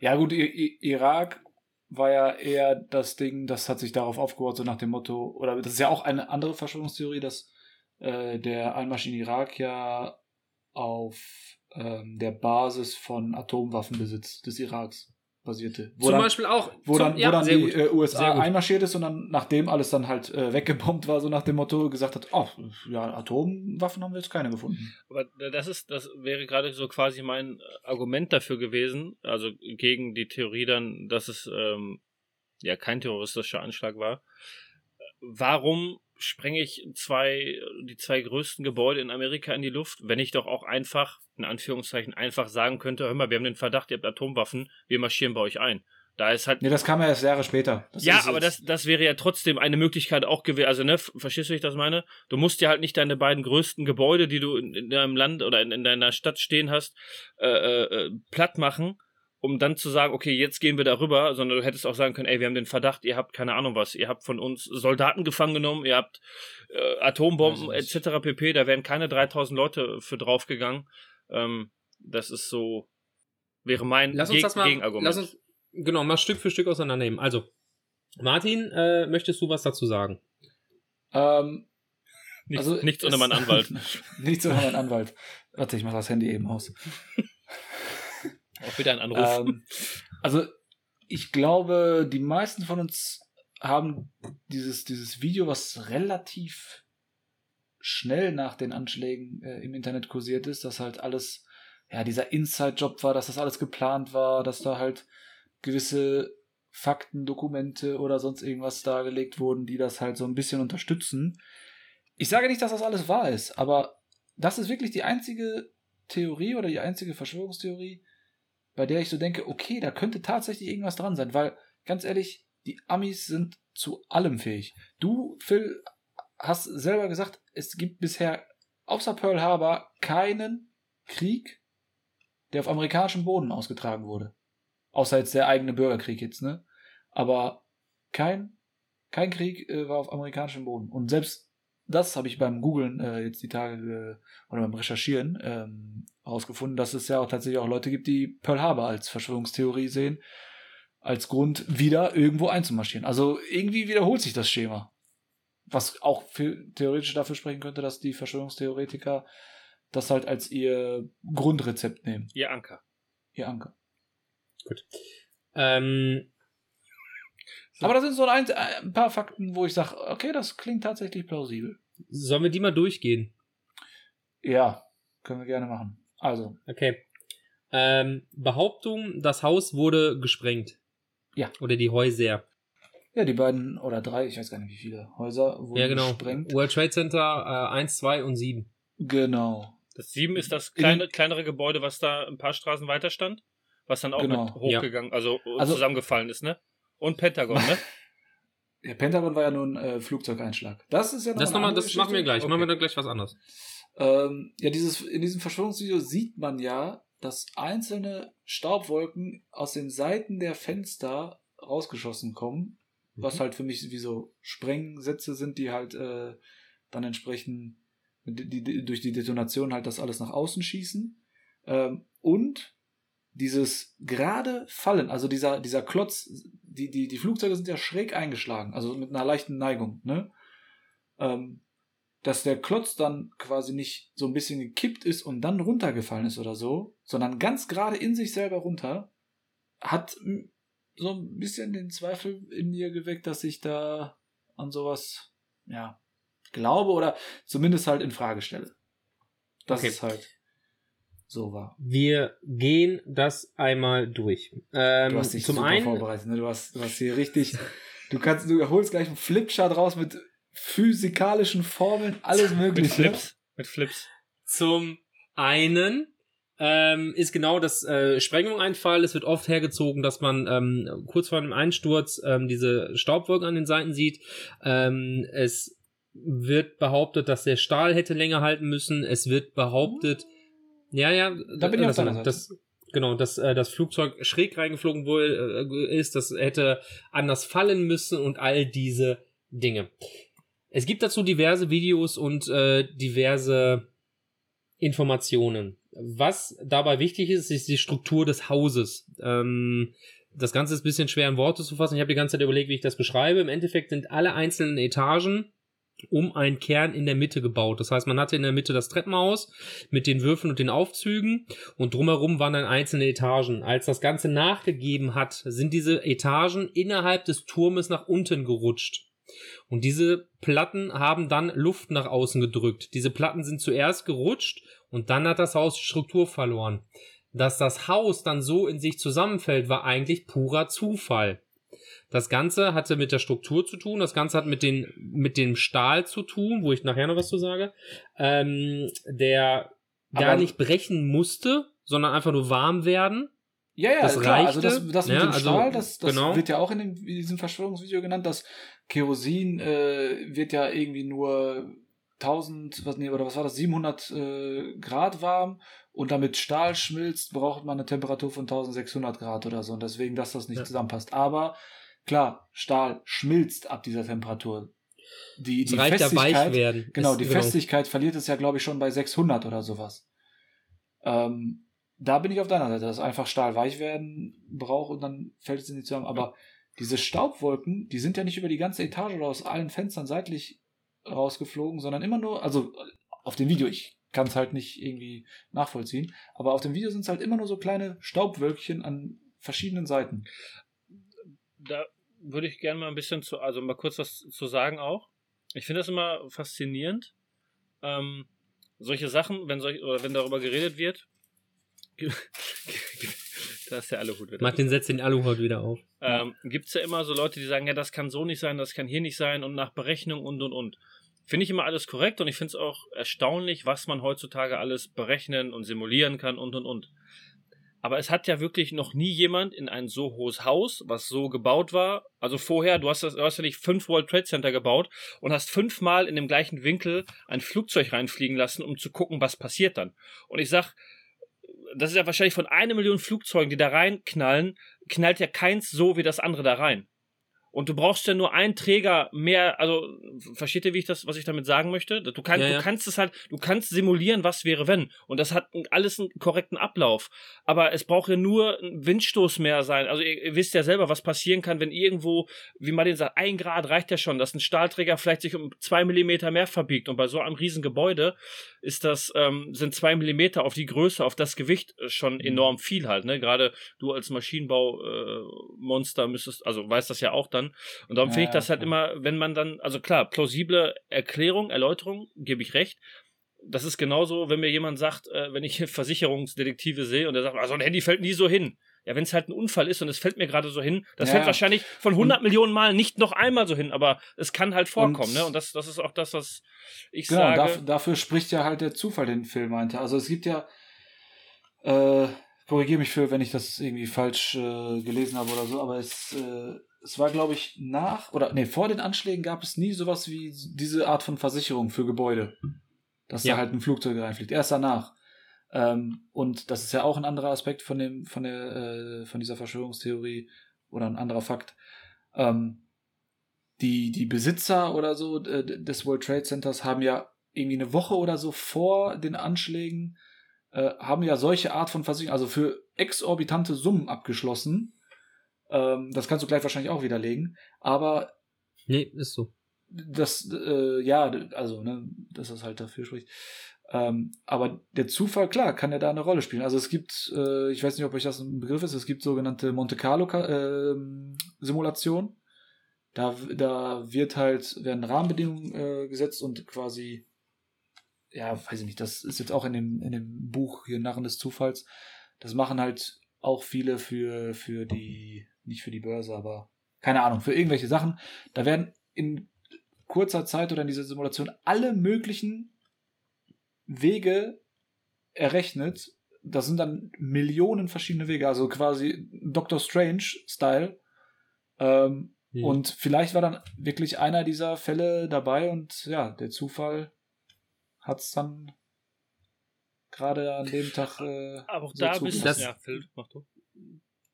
Ja, gut, I I Irak war ja eher das Ding, das hat sich darauf aufgebaut, so nach dem Motto, oder das ist ja auch eine andere Verschwörungstheorie, dass äh, der Einmarsch in Irak ja auf ähm, der Basis von Atomwaffenbesitz des Iraks basierte. Wo Zum dann, Beispiel auch. wo zum- dann, wo ja, dann die gut. äh, USA einmarschiert ist und dann, nachdem alles dann halt äh, weggebombt war, so nach dem Motto, gesagt hat, oh, ja, Atomwaffen haben wir jetzt keine gefunden. Aber das ist, das wäre gerade so quasi mein Argument dafür gewesen, also gegen die Theorie dann, dass es ähm, ja kein terroristischer Anschlag war. Warum sprenge ich zwei, die zwei größten Gebäude in Amerika in die Luft, wenn ich doch auch einfach, in Anführungszeichen, einfach sagen könnte, hör mal, wir haben den Verdacht, ihr habt Atomwaffen, wir marschieren bei euch ein. Da ist halt. Nee, das kam ja erst Jahre später. Das ja, aber das, das wäre ja trotzdem eine Möglichkeit auch gewesen. Also, ne, verstehst du, wie ich das meine? Du musst ja halt nicht deine beiden größten Gebäude, die du in, in deinem Land oder in, in, deiner Stadt stehen hast, äh, äh, äh, platt machen, um dann zu sagen, okay, jetzt gehen wir darüber, sondern du hättest auch sagen können, ey, wir haben den Verdacht, ihr habt keine Ahnung was, ihr habt von uns Soldaten gefangen genommen, ihr habt äh, Atombomben etc. pp. Da wären keine 3000 Leute für draufgegangen. Ähm, das ist so, wäre mein lass uns Geg das mal, Gegenargument. Lass uns, genau, mal Stück für Stück auseinandernehmen. Also, Martin, äh, möchtest du was dazu sagen? Ähm, nichts, also, nichts unter meinen Anwalt. *laughs* nichts unter meinen Anwalt. Warte, ich mach das Handy eben aus. Auch wieder ein Anruf. Ähm, also, ich glaube, die meisten von uns haben dieses, dieses Video, was relativ schnell nach den Anschlägen äh, im Internet kursiert ist, dass halt alles, ja, dieser Inside-Job war, dass das alles geplant war, dass da halt gewisse Fakten, Dokumente oder sonst irgendwas dargelegt wurden, die das halt so ein bisschen unterstützen. Ich sage nicht, dass das alles wahr ist, aber das ist wirklich die einzige Theorie oder die einzige Verschwörungstheorie, bei der ich so denke, okay, da könnte tatsächlich irgendwas dran sein, weil ganz ehrlich, die Amis sind zu allem fähig. Du, Phil, hast selber gesagt, es gibt bisher außer Pearl Harbor keinen Krieg, der auf amerikanischem Boden ausgetragen wurde. Außer jetzt der eigene Bürgerkrieg jetzt, ne? Aber kein, kein Krieg äh, war auf amerikanischem Boden. Und selbst das habe ich beim Googlen äh, jetzt die Tage äh, oder beim Recherchieren ähm, herausgefunden, dass es ja auch tatsächlich auch Leute gibt, die Pearl Harbor als Verschwörungstheorie sehen, als Grund wieder irgendwo einzumarschieren. Also irgendwie wiederholt sich das Schema. Was auch für, theoretisch dafür sprechen könnte, dass die Verschwörungstheoretiker das halt als ihr Grundrezept nehmen. Ihr Anker. Ihr Anker. Gut. Ähm, so. Aber das sind so ein, ein paar Fakten, wo ich sage, okay, das klingt tatsächlich plausibel. Sollen wir die mal durchgehen? Ja, können wir gerne machen. Also. Okay. Ähm, Behauptung, das Haus wurde gesprengt. Ja. Oder die Häuser. Ja, die beiden oder drei, ich weiß gar nicht wie viele Häuser wurden ja, genau. gesprengt. World Trade Center äh, 1, 2 und 7. Genau. Das 7 ist das kleine, In kleinere Gebäude, was da ein paar Straßen weiter stand? Was dann auch genau. mit hochgegangen, ja. also, also zusammengefallen ist, ne? Und Pentagon, ne? *laughs* ja, Pentagon war ja nur ein äh, Flugzeugeinschlag. Das ist ja noch Das, noch mal, das machen wir gleich. Okay. Machen wir dann gleich was anderes. Ähm, ja, dieses, in diesem Verschwörungsvideo sieht man ja, dass einzelne Staubwolken aus den Seiten der Fenster rausgeschossen kommen, mhm. was halt für mich wie so Sprengsätze sind, die halt äh, dann entsprechend die, die, durch die Detonation halt das alles nach außen schießen. Ähm, und dieses gerade Fallen, also dieser, dieser Klotz, die, die, die Flugzeuge sind ja schräg eingeschlagen, also mit einer leichten Neigung, ne? Ähm, dass der Klotz dann quasi nicht so ein bisschen gekippt ist und dann runtergefallen ist oder so, sondern ganz gerade in sich selber runter, hat so ein bisschen den Zweifel in mir geweckt, dass ich da an sowas, ja, glaube oder zumindest halt in Frage stelle. Das okay. ist halt so war. Wir gehen das einmal durch. Ähm, du hast dich zum super einen, vorbereitet, ne? Du hast, du hast hier richtig, du kannst, du holst gleich einen Flipchart raus mit physikalischen Formeln, alles mögliche. mit Flips. Mit Flips. Zum einen ähm, ist genau das äh, Sprengung ein Fall. Es wird oft hergezogen, dass man ähm, kurz vor dem Einsturz ähm, diese Staubwolken an den Seiten sieht. Ähm, es wird behauptet, dass der Stahl hätte länger halten müssen. Es wird behauptet, ja, ja, da bin ich das, auf das, Genau, dass äh, das Flugzeug schräg reingeflogen wohl äh, ist, das hätte anders fallen müssen und all diese Dinge. Es gibt dazu diverse Videos und äh, diverse Informationen. Was dabei wichtig ist, ist die Struktur des Hauses. Ähm, das Ganze ist ein bisschen schwer in Worte zu fassen. Ich habe die ganze Zeit überlegt, wie ich das beschreibe. Im Endeffekt sind alle einzelnen Etagen um einen Kern in der Mitte gebaut. Das heißt, man hatte in der Mitte das Treppenhaus mit den Würfeln und den Aufzügen und drumherum waren dann einzelne Etagen. Als das Ganze nachgegeben hat, sind diese Etagen innerhalb des Turmes nach unten gerutscht. Und diese Platten haben dann Luft nach außen gedrückt. Diese Platten sind zuerst gerutscht und dann hat das Haus die Struktur verloren. Dass das Haus dann so in sich zusammenfällt, war eigentlich purer Zufall. Das Ganze hatte mit der Struktur zu tun, das Ganze hat mit, den, mit dem Stahl zu tun, wo ich nachher noch was zu sage, ähm, der gar nicht brechen musste, sondern einfach nur warm werden Ja, ja, Das klar. Also reichte, das, das mit ja, dem also, Stahl, das, das genau. wird ja auch in, dem, in diesem Verschwörungsvideo genannt. Das Kerosin äh, wird ja irgendwie nur 1000, was, nee, oder was war das, 700 äh, Grad warm und damit Stahl schmilzt, braucht man eine Temperatur von 1600 Grad oder so und deswegen, dass das nicht Ja. zusammenpasst. Aber klar, Stahl schmilzt ab dieser Temperatur. Die, die ja Festigkeit, werden. Genau, die Festigkeit verliert es ja, glaube ich, schon bei 600 oder sowas. Ähm, da bin ich auf deiner Seite, dass einfach Stahl weich werden braucht und dann fällt es nicht zusammen. Aber diese Staubwolken, die sind ja nicht über die ganze Etage oder aus allen Fenstern seitlich rausgeflogen, sondern immer nur, also auf dem Video, ich kann es halt nicht irgendwie nachvollziehen, aber auf dem Video sind es halt immer nur so kleine Staubwölkchen an verschiedenen Seiten. da würde ich gerne mal ein bisschen zu, also mal kurz was zu sagen auch. Ich finde das immer faszinierend. Ähm, solche Sachen, wenn solch, oder wenn darüber geredet wird, *laughs* da ist der Aluhut wieder. Martin setzt den Aluhut wieder auf. Ähm, Gibt es ja immer so Leute, die sagen, ja, das kann so nicht sein, das kann hier nicht sein und nach Berechnung und und und. Finde ich immer alles korrekt und ich finde es auch erstaunlich, was man heutzutage alles berechnen und simulieren kann und und und. Aber es hat ja wirklich noch nie jemand in ein so hohes Haus, was so gebaut war. Also vorher, du hast, das, du hast ja nicht fünf World Trade Center gebaut und hast fünfmal in dem gleichen Winkel ein Flugzeug reinfliegen lassen, um zu gucken, was passiert dann. Und ich sag, das ist ja wahrscheinlich von einer Million Flugzeugen, die da reinknallen, knallt ja keins so wie das andere da rein. Und du brauchst ja nur einen Träger mehr, also versteht ihr, wie ich das, was ich damit sagen möchte? Du, kann, Ja, ja. du kannst es halt, du kannst simulieren, was wäre wenn. Und das hat alles einen korrekten Ablauf. Aber es braucht ja nur ein Windstoß mehr sein. Also ihr, ihr wisst ja selber, was passieren kann, wenn irgendwo, wie Martin sagt, ein Grad reicht ja schon, dass ein Stahlträger vielleicht sich um zwei Millimeter mehr verbiegt. Und bei so einem riesen Gebäude ist das, ähm, sind zwei Millimeter auf die Größe, auf das Gewicht äh, schon enorm viel halt, ne? Gerade du als Maschinenbau-Monster äh, Monster müsstest, also weißt das ja auch dann. Und darum Ja, finde ich das halt immer, wenn man dann, also klar, plausible Erklärung, Erläuterung, gebe ich recht. Das ist genauso, wenn mir jemand sagt, äh, wenn ich *laughs* Versicherungsdetektive sehe und der sagt, also ein Handy fällt nie so hin. Ja, wenn es halt ein Unfall ist und es fällt mir gerade so hin, das Ja, fällt wahrscheinlich von 100 Millionen Mal nicht noch einmal so hin, aber es kann halt vorkommen, Und- ne? Und das, das ist auch das, was ich Genau, sage. dafür, dafür spricht ja halt der Zufall, den Phil meinte. Also es gibt ja, äh, korrigiere mich für, wenn ich das irgendwie falsch äh, gelesen habe oder so, aber es, äh, es war, glaube ich, nach, oder nee, vor den Anschlägen gab es nie sowas wie diese Art von Versicherung für Gebäude. Dass Ja. da halt ein Flugzeug reinfliegt. Erst danach. Ähm, und das ist ja auch ein anderer Aspekt von dem, von der, äh, von dieser Verschwörungstheorie oder ein anderer Fakt. Ähm, die, die Besitzer oder so äh, des World Trade Centers haben ja irgendwie eine Woche oder so vor den Anschlägen äh, haben ja solche Art von Versicherung, also für exorbitante Summen abgeschlossen. Ähm, das kannst du gleich wahrscheinlich auch widerlegen. Aber Nee, ist so. das, äh, ja, also, ne, dass das halt dafür spricht. Ähm, aber der Zufall, klar, kann ja da eine Rolle spielen. Also es gibt, äh, ich weiß nicht, ob euch das ein Begriff ist, es gibt sogenannte Monte Carlo ähm, Simulation. Da, da wird halt, werden Rahmenbedingungen äh, gesetzt und quasi, ja, weiß ich nicht, das ist jetzt auch in dem, in dem Buch hier Narren des Zufalls. Das machen halt auch viele für, für die, nicht für die Börse, aber keine Ahnung, für irgendwelche Sachen. Da werden in kurzer Zeit oder in dieser Simulation alle möglichen Wege errechnet. Das sind dann Millionen verschiedene Wege, also quasi Doctor Strange-Style. Ähm, Hm. Und vielleicht war dann wirklich einer dieser Fälle dabei und ja, der Zufall hat es dann gerade an dem Tag. Äh, Aber auch so da bist Das- du. Ja, Phil, mach du.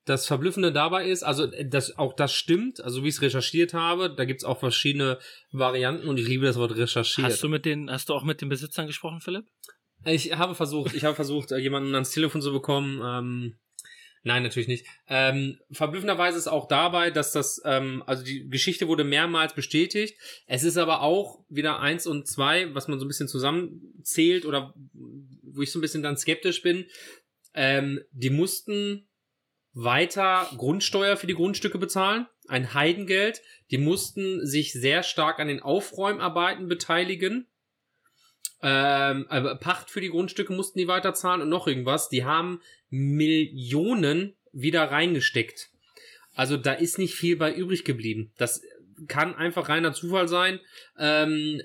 Das Verblüffende dabei ist, also das, auch das stimmt, also wie ich es recherchiert habe, da gibt's auch verschiedene Varianten und ich liebe das Wort recherchiert. Hast du mit den, hast du auch mit den Besitzern gesprochen, Philipp? Ich habe versucht, ich habe versucht, äh, jemanden ans Telefon zu bekommen. Ähm, nein, natürlich nicht. Ähm, verblüffenderweise ist auch dabei, dass das, ähm, also die Geschichte wurde mehrmals bestätigt. Es ist aber auch wieder eins und zwei, was man so ein bisschen zusammenzählt oder wo ich so ein bisschen dann skeptisch bin. Ähm, die mussten weiter Grundsteuer für die Grundstücke bezahlen, ein Heidengeld. Die mussten sich sehr stark an den Aufräumarbeiten beteiligen. Ähm, Pacht für die Grundstücke mussten die weiterzahlen und noch irgendwas. Die haben Millionen wieder reingesteckt. Also da ist nicht viel bei übrig geblieben. Das kann einfach reiner Zufall sein. Ähm,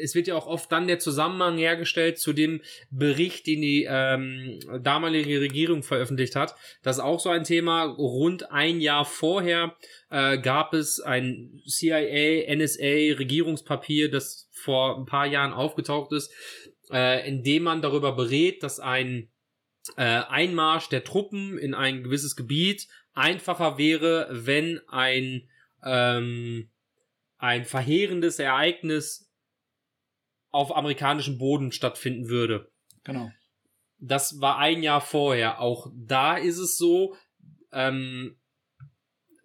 es wird ja auch oft dann der Zusammenhang hergestellt zu dem Bericht, den die ähm, damalige Regierung veröffentlicht hat. Das ist auch so ein Thema. Rund ein Jahr vorher äh, gab es ein CIA, NSA Regierungspapier, das vor ein paar Jahren aufgetaucht ist, äh, in dem man darüber berät, dass ein äh, Einmarsch der Truppen in ein gewisses Gebiet einfacher wäre, wenn ein ähm, ein verheerendes Ereignis auf amerikanischem Boden stattfinden würde. Genau. Das war ein Jahr vorher. Auch da ist es so, ähm,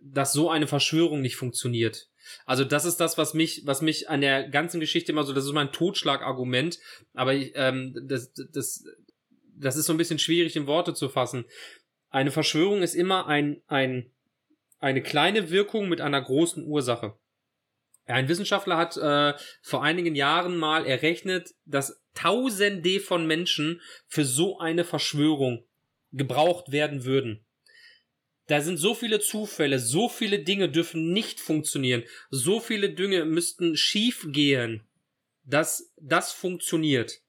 dass so eine Verschwörung nicht funktioniert. Also das ist das, was mich, was mich an der ganzen Geschichte immer so, das ist mein Totschlagargument, aber ich, ähm, das, das, das ist so ein bisschen schwierig in Worte zu fassen. Eine Verschwörung ist immer ein, ein, eine kleine Wirkung mit einer großen Ursache. Ein Wissenschaftler hat äh, vor einigen Jahren mal errechnet, dass Tausende von Menschen für so eine Verschwörung gebraucht werden würden. Da sind so viele Zufälle, so viele Dinge dürfen nicht funktionieren, so viele Dinge müssten schief gehen, dass das funktioniert.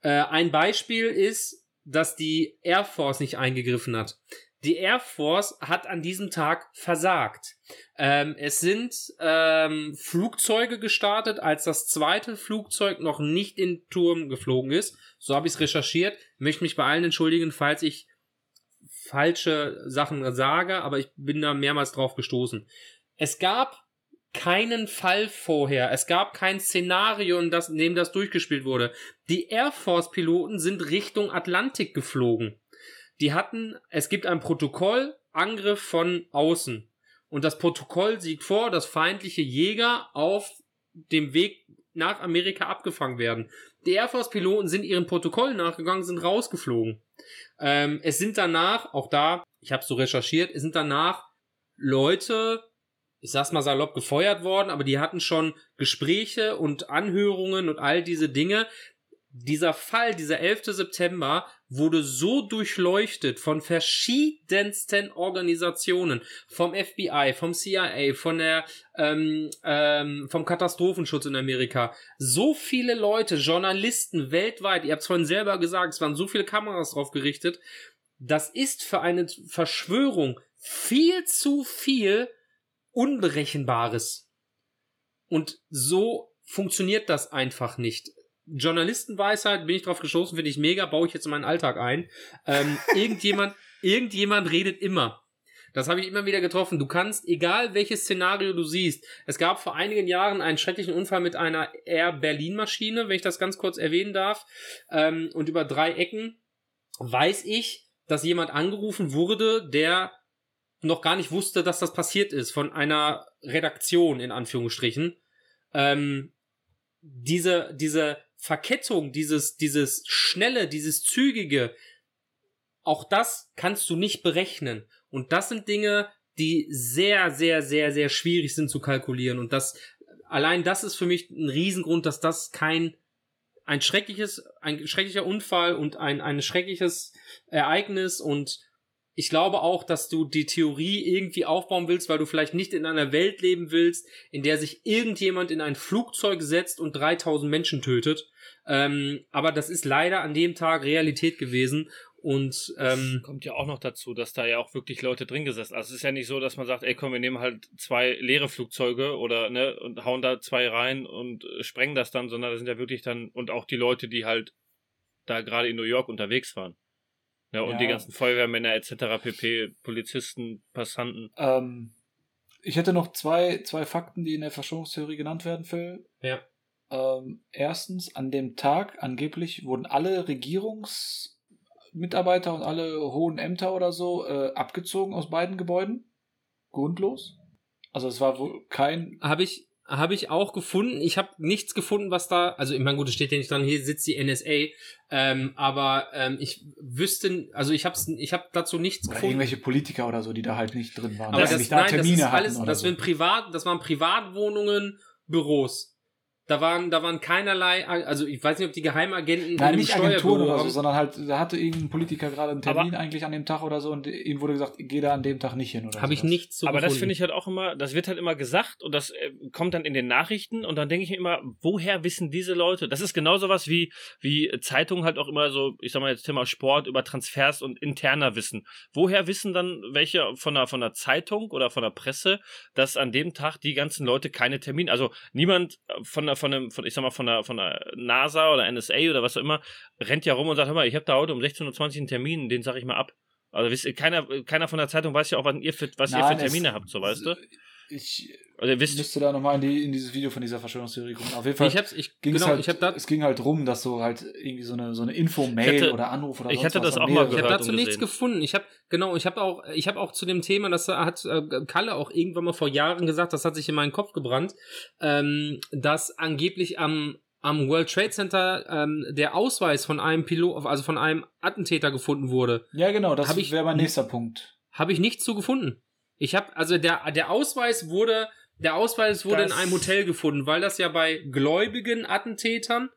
Äh, ein Beispiel ist, dass die Air Force nicht eingegriffen hat. Die Air Force hat an diesem Tag versagt. Ähm, es sind ähm, Flugzeuge gestartet, als das zweite Flugzeug noch nicht in den Turm geflogen ist. So habe ich es recherchiert. Möchte mich bei allen entschuldigen, falls ich falsche Sachen sage, aber ich bin da mehrmals drauf gestoßen. Es gab keinen Fall vorher. Es gab kein Szenario, in, das, in dem das durchgespielt wurde. Die Air Force Piloten sind Richtung Atlantik geflogen. Die hatten, es gibt ein Protokoll, Angriff von außen. Und das Protokoll sieht vor, dass feindliche Jäger auf dem Weg nach Amerika abgefangen werden. Die Air Force Piloten sind ihren Protokoll nachgegangen, sind rausgeflogen. Ähm, es sind danach, auch da, ich habe so recherchiert, es sind danach Leute, ich sag's mal salopp, gefeuert worden, aber die hatten schon Gespräche und Anhörungen und all diese Dinge. Dieser Fall, dieser 11. September, wurde so durchleuchtet von verschiedensten Organisationen, vom FBI, vom CIA, von der, ähm, ähm, vom Katastrophenschutz in Amerika. So viele Leute, Journalisten weltweit, ihr habt es vorhin selber gesagt, es waren so viele Kameras drauf gerichtet. Das ist für eine Verschwörung viel zu viel Unberechenbares. Und so funktioniert das einfach nicht. Journalistenweisheit, bin ich drauf gestoßen, finde ich mega, baue ich jetzt in meinen Alltag ein. Ähm, *laughs* irgendjemand, irgendjemand redet immer. Das habe ich immer wieder getroffen. Du kannst, egal welches Szenario du siehst, es gab vor einigen Jahren einen schrecklichen Unfall mit einer Air Berlin Maschine, wenn ich das ganz kurz erwähnen darf. Ähm, und über drei Ecken weiß ich, dass jemand angerufen wurde, der noch gar nicht wusste, dass das passiert ist, von einer Redaktion in Anführungsstrichen. Ähm, diese, diese Verkettung, dieses, dieses schnelle, dieses zügige, auch das kannst du nicht berechnen. Und das sind Dinge, die sehr, sehr, sehr, sehr schwierig sind zu kalkulieren. Und das, allein das ist für mich ein Riesengrund, dass das kein, ein schreckliches, ein schrecklicher Unfall und ein, ein schreckliches Ereignis und ich glaube auch, dass du die Theorie irgendwie aufbauen willst, weil du vielleicht nicht in einer Welt leben willst, in der sich irgendjemand in ein Flugzeug setzt und 3000 Menschen tötet. Ähm, aber das ist leider an dem Tag Realität gewesen. Und ähm, kommt ja auch noch dazu, dass da ja auch wirklich Leute drin gesessen. Also es ist ja nicht so, dass man sagt, ey komm, wir nehmen halt zwei leere Flugzeuge oder ne und hauen da zwei rein und äh, sprengen das dann, sondern da sind ja wirklich dann und auch die Leute, die halt da gerade in New York unterwegs waren. Ja, und ja. die ganzen Feuerwehrmänner etc., pp, Polizisten, Passanten. Ähm, ich hätte noch zwei, zwei Fakten, die in der Verschwörungstheorie genannt werden, Phil. Ja. Ähm, erstens, an dem Tag angeblich wurden alle Regierungsmitarbeiter und alle hohen Ämter oder so äh, abgezogen aus beiden Gebäuden. Grundlos. Also es war wohl kein. Habe ich, habe ich auch gefunden. Ich habe nichts gefunden, was da, also ich meine, gut, es steht ja nicht dran, hier sitzt die NSA, ähm, aber ähm, ich wüsste, also ich habe ich hab dazu nichts oder gefunden. Irgendwelche Politiker oder so, die da halt nicht drin waren. Aber das, ist, da nein, Termine das ist alles, das, so. Privat, das waren Privatwohnungen, Büros. Da waren, da waren keinerlei, also ich weiß nicht, ob die Geheimagenten Nein, in nicht Agenturen oder so, sondern halt, da hatte irgendein Politiker gerade einen Termin Aber- eigentlich an dem Tag oder so und ihm wurde gesagt, geh da an dem Tag nicht hin oder Habe ich nichts so aber das gefunden. finde ich halt auch immer, das wird halt immer gesagt und das äh, kommt dann in den Nachrichten und dann denke ich mir immer, woher wissen diese Leute? Das ist genau sowas wie, wie Zeitungen halt auch immer so, ich sag mal jetzt Thema Sport, über Transfers und interner Wissen. Woher wissen dann welche von der, von der Zeitung oder von der Presse, dass an dem Tag die ganzen Leute keine Termine, also niemand von der, von dem, von, ich sag mal, von der, von der NASA oder NSA oder was auch immer, rennt ja rum und sagt, hör mal, ich habe da heute um 16.20 Uhr einen Termin, den sag ich mal ab. Also wisst, keiner, keiner von der Zeitung weiß ja auch, was ihr für, was ihr Nein, für Termine es- habt, so weißt du? Ich Also wisst, müsste da nochmal in, die, in dieses Video von dieser Verschwörungstheorie gucken. Auf jeden Fall ich hab's, ich, ging genau, es halt, ich hab da, es ging halt rum, dass so halt irgendwie so eine, so eine Info-Mail Ich oder Anruf oder ich sonst hatte was das auch mal mehrere- Ich habe gehört dazu und nichts gefunden. Ich habe genau, ich habe auch, ich habe auch zu dem Thema, das hat äh, Kalle auch irgendwann mal vor Jahren gesagt, das hat sich in meinen Kopf gebrannt, ähm, dass angeblich am am World Trade Center ähm, der Ausweis von einem Pilot, also von einem Attentäter gefunden wurde. Ja, genau, das ich- wäre mein nächster Punkt. Habe ich nichts zu gefunden. Ich habe also der der Ausweis wurde der Ausweis wurde Das- in einem Hotel gefunden, weil das ja bei gläubigen Attentätern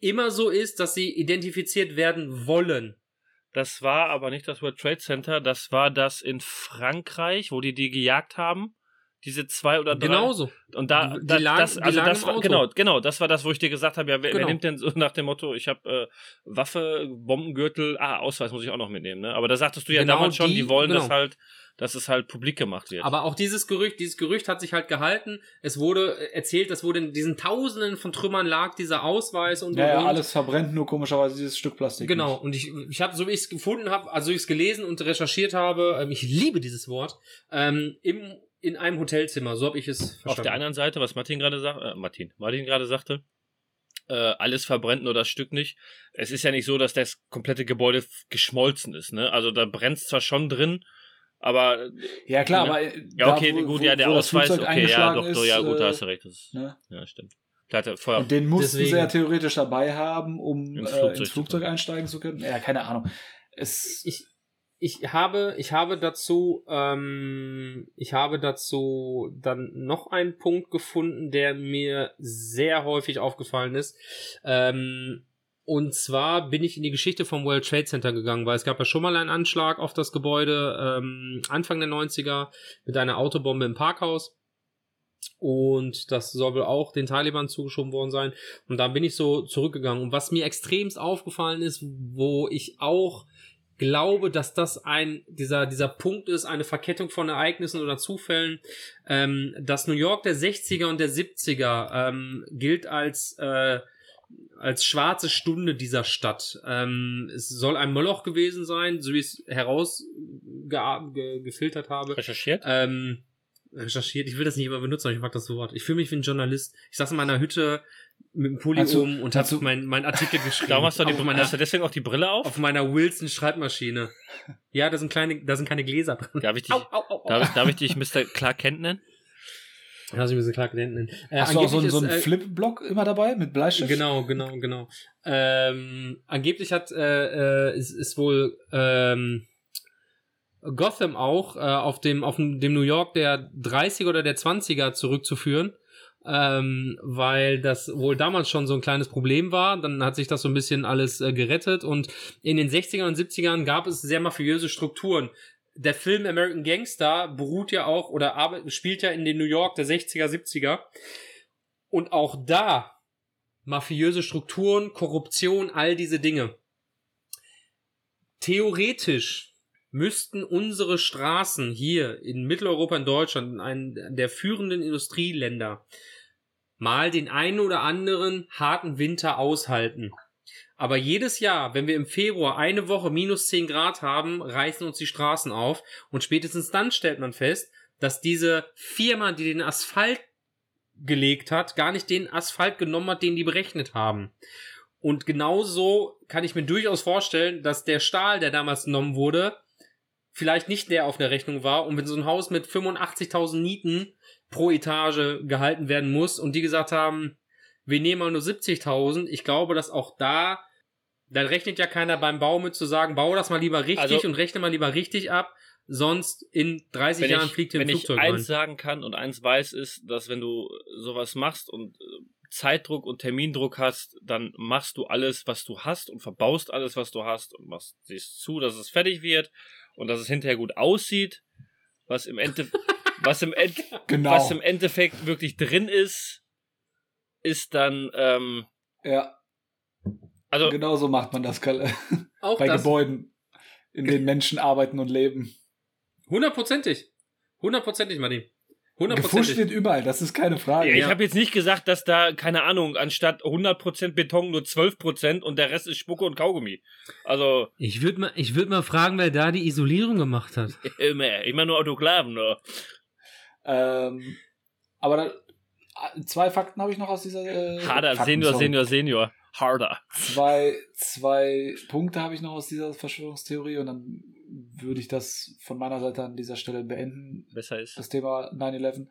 immer so ist, dass sie identifiziert werden wollen. das war aber nicht das World Trade Center, das war das in Frankreich, wo die die gejagt haben. Diese zwei oder drei. Genauso. Und da, Die- die da lagen- das, die also lagen das war, Auto. genau, genau, das war das, wo ich dir gesagt habe, ja, wer, wer Genau. nimmt denn so nach dem Motto, ich habe äh, Waffe, Bombengürtel, ah, Ausweis muss ich auch noch mitnehmen, ne? Aber da sagtest du ja Genau damals schon, die, die- wollen das genau. halt, dass es halt publik gemacht wird. Aber auch dieses Gerücht, dieses Gerücht hat sich halt gehalten. Es wurde äh, erzählt, dass wurde in diesen Tausenden von Trümmern lag dieser Ausweis und Ja, und, ja, alles verbrennt, nur komischerweise dieses Stück Plastik. Genau, nicht. und ich, ich habe, so wie ich es gefunden habe, also ich es gelesen und recherchiert habe, ähm, ich liebe dieses Wort, ähm, im, in einem Hotelzimmer, so habe ich es verstanden. Auf der anderen Seite, was Martin gerade sagte, äh, Martin, Martin gerade sagte, äh, alles verbrennt nur das Stück nicht. Es ist ja nicht so, dass das komplette Gebäude geschmolzen ist, ne? Also da brennt zwar schon drin, aber äh, Ja, klar, Ja. aber. äh, ja, da, okay, wo- gut, wo- ja, der Ausweis, okay, ja, eingeschlagen doch, doch, ja, ist, gut, da äh, hast du recht. Das ist, Ne? ja, stimmt. Da hatte Feuer. Und den mussten Deswegen- sie ja theoretisch dabei haben, um Ins Flugzeug äh, ins Flugzeug einsteigen zu können. Ja, keine Ahnung. Es, ich, ich habe, ich habe dazu, ähm, ich habe dazu dann noch einen Punkt gefunden, der mir sehr häufig aufgefallen ist. Ähm, und zwar bin ich in die Geschichte vom World Trade Center gegangen, weil es gab ja schon mal einen Anschlag auf das Gebäude ähm, Anfang der 90er mit einer Autobombe im Parkhaus. Und das soll wohl auch den Taliban zugeschoben worden sein. Und da bin ich so zurückgegangen. Und was mir extremst aufgefallen ist, wo ich auch glaube, dass das ein dieser dieser Punkt ist, eine Verkettung von Ereignissen oder Zufällen. Ähm, das New York der 60er und der 70er ähm, gilt als äh, als schwarze Stunde dieser Stadt. Ähm, es soll ein Moloch gewesen sein, so wie ich es herausgefiltert ge habe. Recherchiert? Ähm, recherchiert. Ich will das nicht immer benutzen, aber ich mag das Wort. Ich fühle mich wie ein Journalist. Ich saß in meiner Hütte mit dem Pulli du- um und hast habe du- mein, mein Artikel geschrieben. Darum hast du, die, meiner, hast du deswegen auch die Brille auf? auf meiner Wilson Schreibmaschine. Ja, da sind kleine, da sind keine Gläser drin. Darf ich dich, Au, au, au, darf, darf ich dich Mr. Clark Kent nennen? Lass mich ein bisschen klar nennen. Äh, hast du auch so, einen- angeblich so einen ist, äh, Flip-Block immer dabei mit Bleistift? Genau, genau, genau. Ähm, angeblich hat äh, äh, ist, ist wohl ähm, Gotham auch äh, auf dem auf dem New York der 30er oder der 20er zurückzuführen, ähm, weil das wohl damals schon so ein kleines Problem war. Dann hat sich das so ein bisschen alles äh, gerettet und in den 60ern und 70ern gab es sehr mafiöse Strukturen. Der Film American Gangster beruht ja auch oder spielt ja in den New York der 60er, 70er. Und auch da mafiöse Strukturen, Korruption, all diese Dinge. Theoretisch müssten unsere Straßen hier in Mitteleuropa, in Deutschland, in einem der führenden Industrieländer, mal den einen oder anderen harten Winter aushalten. Aber jedes Jahr, wenn wir im Februar eine Woche minus 10 Grad haben, reißen uns die Straßen auf und spätestens dann stellt man fest, dass diese Firma, die den Asphalt gelegt hat, gar nicht den Asphalt genommen hat, den die berechnet haben. Und genauso kann ich mir durchaus vorstellen, dass der Stahl, der damals genommen wurde, vielleicht nicht der auf der Rechnung war und wenn so ein Haus mit 85.000 Nieten pro Etage gehalten werden muss und die gesagt haben, wir nehmen mal nur 70.000, ich glaube, dass auch da, da rechnet ja keiner beim Bau mit zu sagen, bau das mal lieber richtig Also- und rechne mal lieber richtig ab, sonst in 30 wenn Jahren ich, fliegt hier ein wenn ich Flugzeug eins rein. sagen kann und eins weiß, ist, dass wenn du sowas machst und äh, Zeitdruck und Termindruck hast, dann machst du alles, was du hast und verbaust alles, was du hast und machst, siehst zu, dass es fertig wird und dass es hinterher gut aussieht, was im Ende, *laughs* was im, End, Genau. was im Endeffekt wirklich drin ist, ist dann, ähm, ja, also genau so macht man das, Kalle. *laughs* Auch Bei das. Gebäuden, in denen Menschen arbeiten und leben. Hundertprozentig. Hundertprozentig, Martin. Gefuscht Hundertprozentig. wird überall, das ist keine Frage. Ja, ich Ja. habe jetzt nicht gesagt, dass da, keine Ahnung, anstatt 100% Beton nur 12% und der Rest ist Spucke und Kaugummi. Also, Ich würde mal, ich würd mal fragen, wer da die Isolierung gemacht hat. *laughs* immer, immer nur Autoklaven, nur. Ähm, aber da, zwei Fakten habe ich noch aus dieser. Äh, Harder, Fakten, Senior, sorry. Senior, Senior. Harder. Zwei, zwei Punkte habe ich noch aus dieser Verschwörungstheorie und dann würde ich das von meiner Seite an dieser Stelle beenden, Besser ist. das Thema 9-11.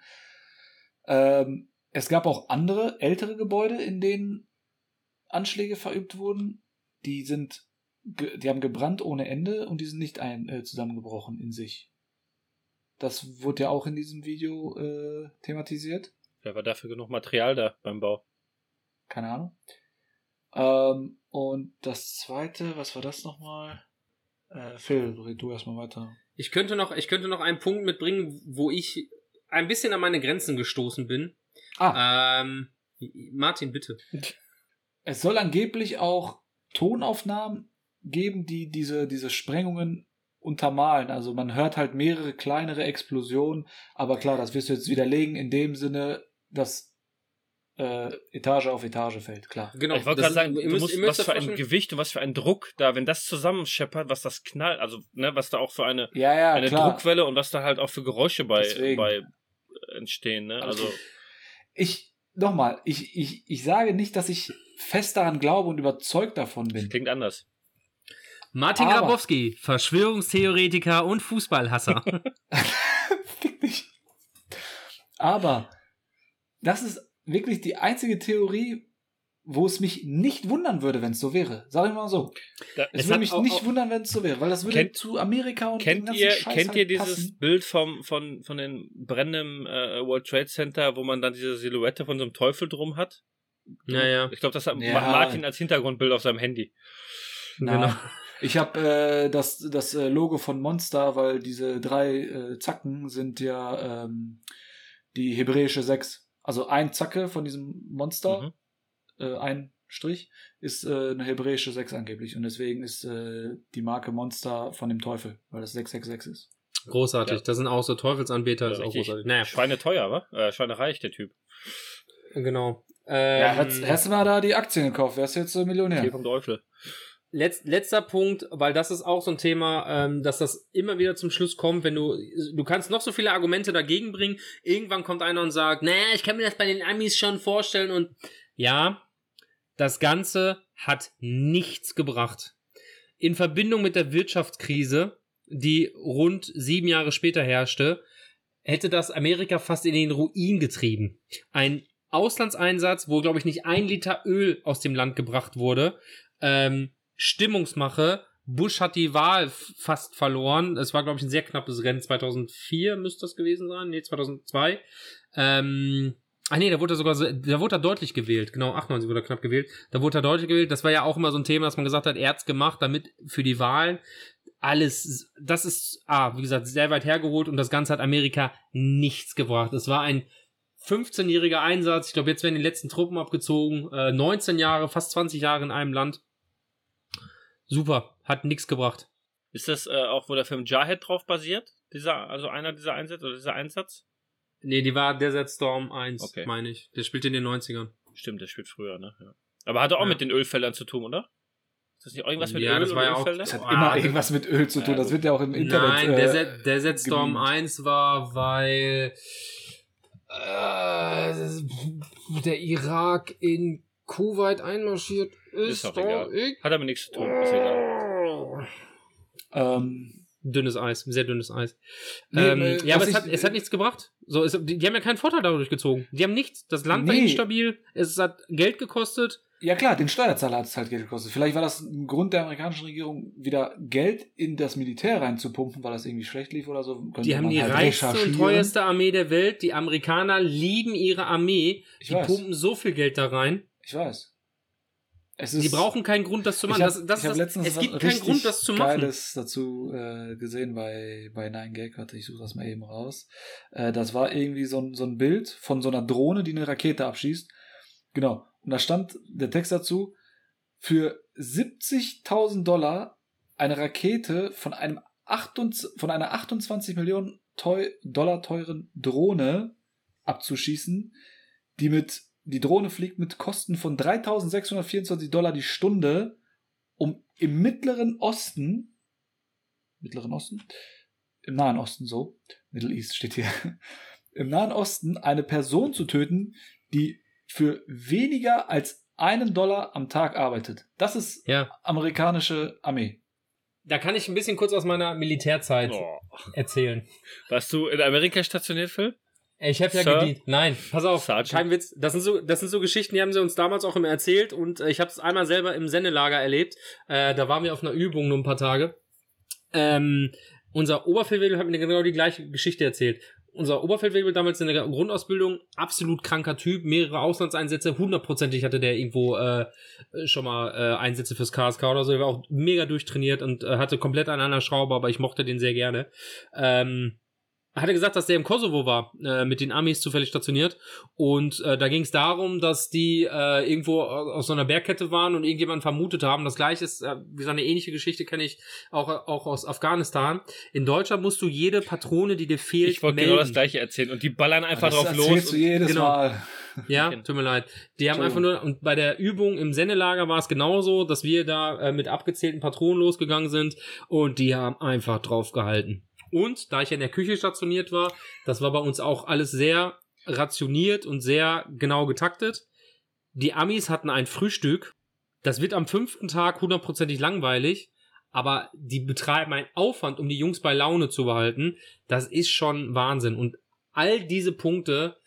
Ähm, es gab auch andere, ältere Gebäude, in denen Anschläge verübt wurden. Die sind, die haben gebrannt ohne Ende und die sind nicht ein, äh, zusammengebrochen in sich. Das wurde ja auch in diesem Video äh, thematisiert. Wer war dafür genug Material da beim Bau? Keine Ahnung. Ähm, und das zweite, was war das nochmal? Äh, Phil, red du erstmal weiter. Ich könnte noch, ich könnte noch einen Punkt mitbringen, wo ich ein bisschen an meine Grenzen gestoßen bin. Ah, Ähm, Martin, bitte. *laughs* es soll angeblich auch Tonaufnahmen geben, die diese, diese Sprengungen untermalen. Also man hört halt mehrere kleinere Explosionen, aber klar, das wirst du jetzt widerlegen in dem Sinne, dass äh, Etage auf Etage fällt, klar. Genau. ich wollte gerade sagen, du musst, was für ein Gewicht und was für ein Druck da, wenn das zusammenscheppert, was das knallt, also, ne, was da auch für eine, Ja, ja, eine klar. Druckwelle und was da halt auch für Geräusche bei, Deswegen. bei entstehen, ne, also, Ich, nochmal, ich, ich, ich sage nicht, dass ich fest daran glaube und überzeugt davon bin. klingt anders. Martin Aber- Grabowski, Verschwörungstheoretiker und Fußballhasser. *laughs* Fick dich. Aber das ist wirklich die einzige Theorie, wo es mich nicht wundern würde, wenn es so wäre. Sag ich mal so. Da, Es, es würde mich auch- nicht auch- wundern, wenn es so wäre, weil das würde Kennt- zu Amerika und Kennt ganzen ihr, Scheiß kennt ihr halt dieses passen. Bild vom, von, von den brennenden äh, World Trade Center, wo man dann diese Silhouette von so einem Teufel drum hat? Ja, ja. Ich glaube, das hat Ja. Ma- Martin als Hintergrundbild auf seinem Handy. Nein. Genau. Ich habe äh, das, das äh, Logo von Monster, weil diese drei äh, Zacken sind ja ähm, die hebräische Sechs. Also ein Zacke von diesem Monster, Mhm. äh, ein Strich, ist äh, eine hebräische Sechs angeblich. Und deswegen ist äh, die Marke Monster von dem Teufel, weil das 666 ist. Großartig. Ja. Das sind auch so Teufelsanbeter, Ja, ist auch großartig. Naja, Schweine teuer, wa? Äh, Schweinereich, der Typ. genau. ja, Ähm, hättest, hättest du mal da die Aktien gekauft, wärst du jetzt äh, Millionär. Hier vom Teufel. Letz, letzter Punkt, weil das ist auch so ein Thema, ähm, dass das immer wieder zum Schluss kommt, wenn du, du kannst noch so viele Argumente dagegen bringen, irgendwann kommt einer und sagt, naja, ich kann mir das bei den Amis schon vorstellen und ja, das Ganze hat nichts gebracht. In Verbindung mit der Wirtschaftskrise, die rund sieben Jahre später herrschte, hätte das Amerika fast in den Ruin getrieben. Ein Auslandseinsatz, wo, glaube ich, nicht ein Liter Öl aus dem Land gebracht wurde, ähm, Stimmungsmache. Bush hat die Wahl fast verloren. Es war, glaube ich, ein sehr knappes Rennen. 2004 müsste das gewesen sein. Nee, 2002. Ähm, ach nee, da wurde er sogar, so- da wurde er deutlich gewählt. Genau, 98 wurde er knapp gewählt. Da wurde er deutlich gewählt. Das war ja auch immer so ein Thema, dass man gesagt hat, er hat's gemacht, damit für die Wahlen alles, das ist, ah, wie gesagt, sehr weit hergeholt und das Ganze hat Amerika nichts gebracht. Es war ein 15-jähriger Einsatz. Ich glaube, jetzt werden die letzten Truppen abgezogen. Äh, 19 Jahre, fast 20 Jahre in einem Land. Super, hat nichts gebracht. Ist das äh, auch, wo der Film Jarhead drauf basiert? Dieser, also einer dieser Einsätze oder dieser Einsatz? Nee, die war Desert Storm 1, Okay. meine ich. Der spielt in den 90ern. Stimmt, der spielt früher, ne? Ja. Aber hatte auch Ja. mit den Ölfeldern zu tun, oder? Ist das nicht irgendwas mit Ja, Öl das war ja auch- Ölfelder? Das hat Ah, immer das- irgendwas mit Öl zu tun. Ja, das wird ja auch im Internet. Nein, äh, Desert, Desert Storm gemimt. 1 war, weil äh, der Irak in Kuwait einmarschiert ist. Ist auch egal. Hat aber nichts zu tun, ist egal. ähm, Dünnes Eis, sehr dünnes Eis. Nee, ähm, äh, ja, aber es hat, es hat nichts gebracht. So, es, die, die haben ja keinen Vorteil dadurch gezogen. Die haben nichts. Das Land war Nee. instabil. Es hat Geld gekostet. Ja klar, den Steuerzahler hat es halt Geld gekostet. Vielleicht war das ein Grund der amerikanischen Regierung, wieder Geld in das Militär reinzupumpen, weil das irgendwie schlecht lief oder so. Könnte Die haben die halt reichste und teuerste Armee der Welt. Die Amerikaner lieben ihre Armee. Ich Die weiß. pumpen so viel Geld da rein. Ich weiß. Es ist, Die brauchen keinen Grund, das zu machen. hab, das, das, das, letztens es gibt keinen Grund, das zu machen. Geiles dazu äh, gesehen bei, bei 9gag. Warte, ich suche das mal eben raus. Äh, das war irgendwie so ein, so ein Bild von so einer Drohne, die eine Rakete abschießt. Genau. Und da stand der Text dazu, für 70.000 Dollar eine Rakete von einem 28, von einer 28 Millionen teu, Dollar teuren Drohne abzuschießen, die mit die Drohne fliegt mit Kosten von 3.624 Dollar die Stunde, um im Mittleren Osten, Mittleren Osten, im Nahen Osten so, Middle East steht hier, *laughs* im Nahen Osten eine Person zu töten, die für weniger als einen Dollar am Tag arbeitet. Das ist Ja, amerikanische Armee. da kann ich ein bisschen kurz aus meiner Militärzeit Oh. erzählen. Warst du in Amerika stationiert, Phil? Ich habe ja Sir? gedient. Nein, pass auf, Sergeant? kein Witz. Das sind so, das sind so Geschichten, die haben sie uns damals auch immer erzählt und äh, ich habe es einmal selber im Sendelager erlebt. Äh, da waren wir auf einer Übung nur ein paar Tage. Ähm, unser Oberfeldwebel hat mir genau die gleiche Geschichte erzählt. Unser Oberfeldwebel damals in der Grundausbildung, absolut kranker Typ, mehrere Auslandseinsätze, hundertprozentig hatte der irgendwo äh, schon mal äh, Einsätze fürs KSK oder so, der war auch mega durchtrainiert und äh, hatte komplett an einer Schraube, aber ich mochte den sehr gerne. Ähm, hat er gesagt, dass der im Kosovo war, äh, mit den Amis zufällig stationiert. Und äh, da ging es darum, dass die äh, irgendwo aus so einer Bergkette waren und irgendjemand vermutet haben. Das gleiche ist, äh, wie so eine ähnliche Geschichte kenne ich auch, auch aus Afghanistan. In Deutschland musst du jede Patrone, die dir fehlt, Ich wollte genau das gleiche erzählen. Und die ballern einfach das drauf erzählst los. du und- jedes Genau. Mal. Ja, tut mir leid. Die haben einfach nur, und bei der Übung im Sendelager war es genauso, dass wir da äh, mit abgezählten Patronen losgegangen sind und die haben einfach drauf gehalten. Und da ich in der Küche stationiert war, das war bei uns auch alles sehr rationiert und sehr genau getaktet. Die Amis hatten ein Frühstück. Das wird am fünften Tag hundertprozentig langweilig, aber die betreiben einen Aufwand, um die Jungs bei Laune zu behalten. Das ist schon Wahnsinn. Und all diese Punkte,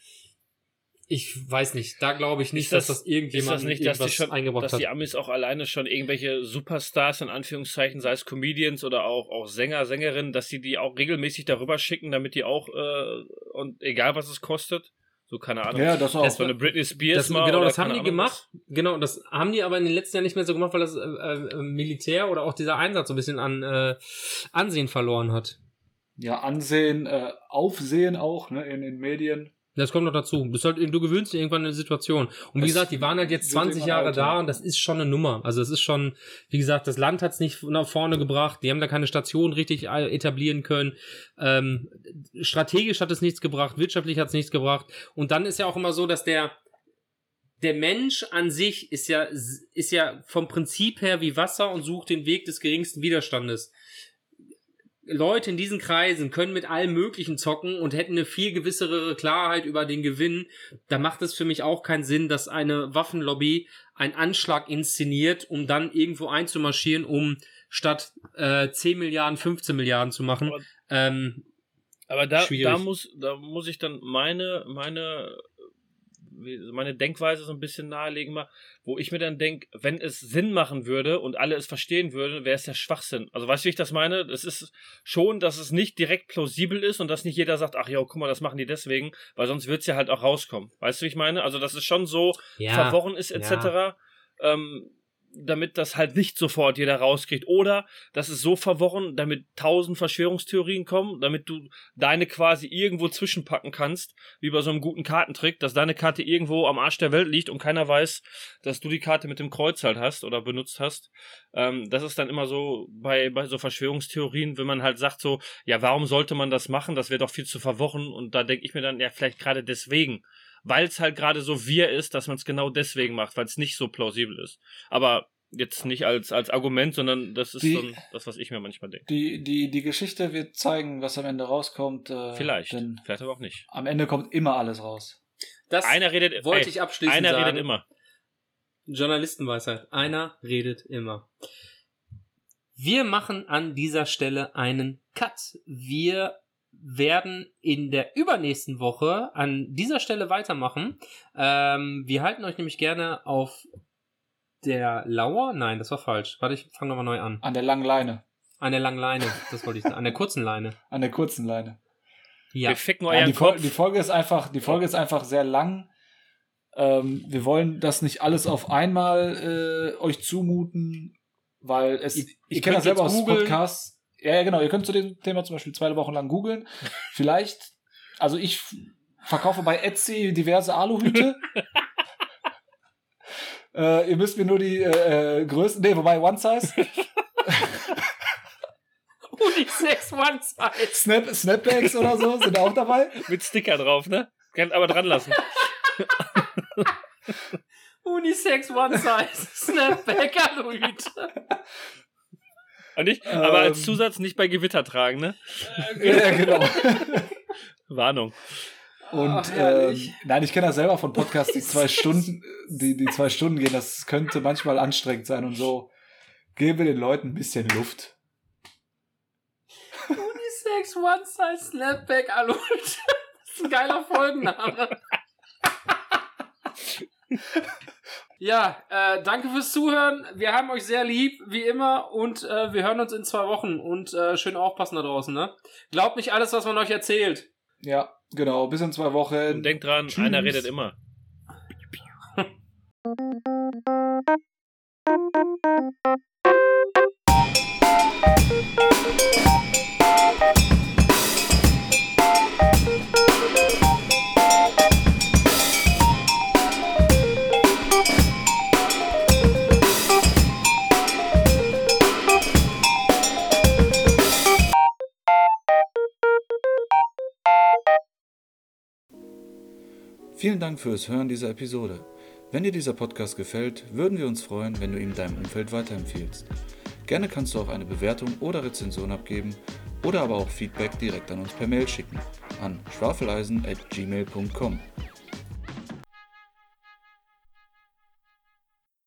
ich weiß nicht, da glaube ich nicht, Ist das- dass das irgendjemand ist das nicht, dass die, schon, eingebracht dass hat. die Amis auch alleine schon irgendwelche Superstars in Anführungszeichen, sei es Comedians oder auch, auch Sänger, Sängerinnen, dass sie die auch regelmäßig darüber schicken, damit die auch, äh, und egal was es kostet, so keine Ahnung, Ja, das auch. so eine Britney Spears Das, mal genau, das haben die Ahnung gemacht. Genau, das haben die aber in den letzten Jahren nicht mehr so gemacht, weil das äh, äh, Militär oder auch dieser Einsatz so ein bisschen an äh, Ansehen verloren hat. ja, Ansehen, äh, Aufsehen auch, ne, in den Medien. Das kommt noch dazu. Du, halt, du gewöhnst dich irgendwann an eine Situation. Und wie Es gesagt, die waren halt jetzt wird 20 irgendwann Jahre da und das ist schon eine Nummer. Also es ist schon, wie gesagt, das Land hat es nicht nach vorne gebracht. Die haben da keine Station richtig äh, etablieren können. Ähm, strategisch hat es nichts gebracht, wirtschaftlich hat es nichts gebracht. Und dann ist ja auch immer so, dass der der Mensch an sich ist ja ist ja vom Prinzip her wie Wasser und sucht den Weg des geringsten Widerstandes. Leute in diesen Kreisen können mit allem Möglichen zocken und hätten eine viel gewissere Klarheit über den Gewinn. Da macht es für mich auch keinen Sinn, dass eine Waffenlobby einen Anschlag inszeniert, um dann irgendwo einzumarschieren, um statt äh, 10 Milliarden 15 Milliarden zu machen. Aber- Ähm, Aber da, Schwierig. da muss, da muss ich dann meine, meine, meine Denkweise so ein bisschen nahelegen mal, wo ich mir dann denke, wenn es Sinn machen würde und alle es verstehen würden, wäre es ja Schwachsinn. Also weißt du, wie ich das meine? Es ist schon, dass es nicht direkt plausibel ist und dass nicht jeder sagt, ach ja, guck mal, das machen die deswegen, weil sonst wird es ja halt auch rauskommen. Weißt du, wie ich meine? Also, dass es schon so ja, verworren ist, etc. Ähm, damit das halt nicht sofort jeder rauskriegt. Oder das ist so verworren, damit tausend Verschwörungstheorien kommen, damit du deine quasi irgendwo zwischenpacken kannst, wie bei so einem guten Kartentrick, dass deine Karte irgendwo am Arsch der Welt liegt und keiner weiß, dass du die Karte mit dem Kreuz halt hast oder benutzt hast. Ähm, das ist dann immer so bei, bei so Verschwörungstheorien, wenn man halt sagt so, ja, warum sollte man das machen? Das wäre doch viel zu verworren. Und da denke ich mir dann, ja, vielleicht gerade deswegen weil es halt gerade so wir ist, dass man es genau deswegen macht, weil es nicht so plausibel ist. Aber jetzt nicht als, als Argument, sondern das ist Die- dann das, was ich mir manchmal denke. Die, die, die Geschichte wird zeigen, was am Ende rauskommt. Äh, Vielleicht, Denn vielleicht aber auch nicht. am Ende kommt immer alles raus. das Einer redet, wollte ey, ich abschließend einer sagen. redet immer. Journalistenweisheit. Einer redet immer. Wir machen an dieser Stelle einen Cut. Wir werden in der übernächsten Woche an dieser Stelle weitermachen. Ähm, wir halten euch nämlich gerne auf der Lauer? Nein, das war falsch. Warte, ich fange nochmal neu an. An der langen Leine. An der langen Leine, das wollte ich sagen. An der kurzen Leine. An der kurzen Leine. Ja. Wir ficken Ja, euren die, Fol Kopf. die Folge ist einfach, die Folge ist einfach sehr lang. Ähm, wir wollen das nicht alles auf einmal äh, euch zumuten, weil es, Ich- ich, ich kenne das selber aus. Podcasts. Ja, ja, genau. Ihr könnt zu dem Thema zum Beispiel zwei Wochen lang googeln. *laughs* Vielleicht, also ich verkaufe bei Etsy diverse Aluhüte. *laughs* äh, ihr müsst mir nur die äh, äh, Größen, nee, wobei One Size, *laughs* Unisex One Size. Snap, Snapbacks oder so sind auch dabei. Mit Sticker drauf, ne? Kann aber dran lassen. Unisex One Size. Snapback Aluhüte. Und nicht, aber als Ähm. Zusatz nicht bei Gewitter tragen, ne? ja, genau. *laughs* Warnung. Und Ach, ähm, nein, ich kenne das selber von Podcasts, die *laughs* zwei Stunden, die, die zwei Stunden gehen. Das könnte manchmal anstrengend sein und so. Geben wir den Leuten ein bisschen Luft. Unisex One Size Snapback Aluhüte. *laughs* Das ist ein geiler Folgenname. *laughs* Ja, äh, danke fürs Zuhören. Wir haben euch sehr lieb, wie immer, und äh, wir hören uns in zwei Wochen. Und äh, schön aufpassen da draußen, ne? Glaubt nicht alles, was man euch erzählt. Ja, genau. Bis in zwei Wochen. Und denkt dran, Tschüss. einer redet immer. *laughs* Vielen Dank fürs Hören dieser Episode. Wenn dir dieser Podcast gefällt, würden wir uns freuen, wenn du ihn deinem Umfeld weiterempfiehlst. Gerne kannst du auch eine Bewertung oder Rezension abgeben oder aber auch Feedback direkt an uns per Mail schicken an schwafeleisen@gmail.com.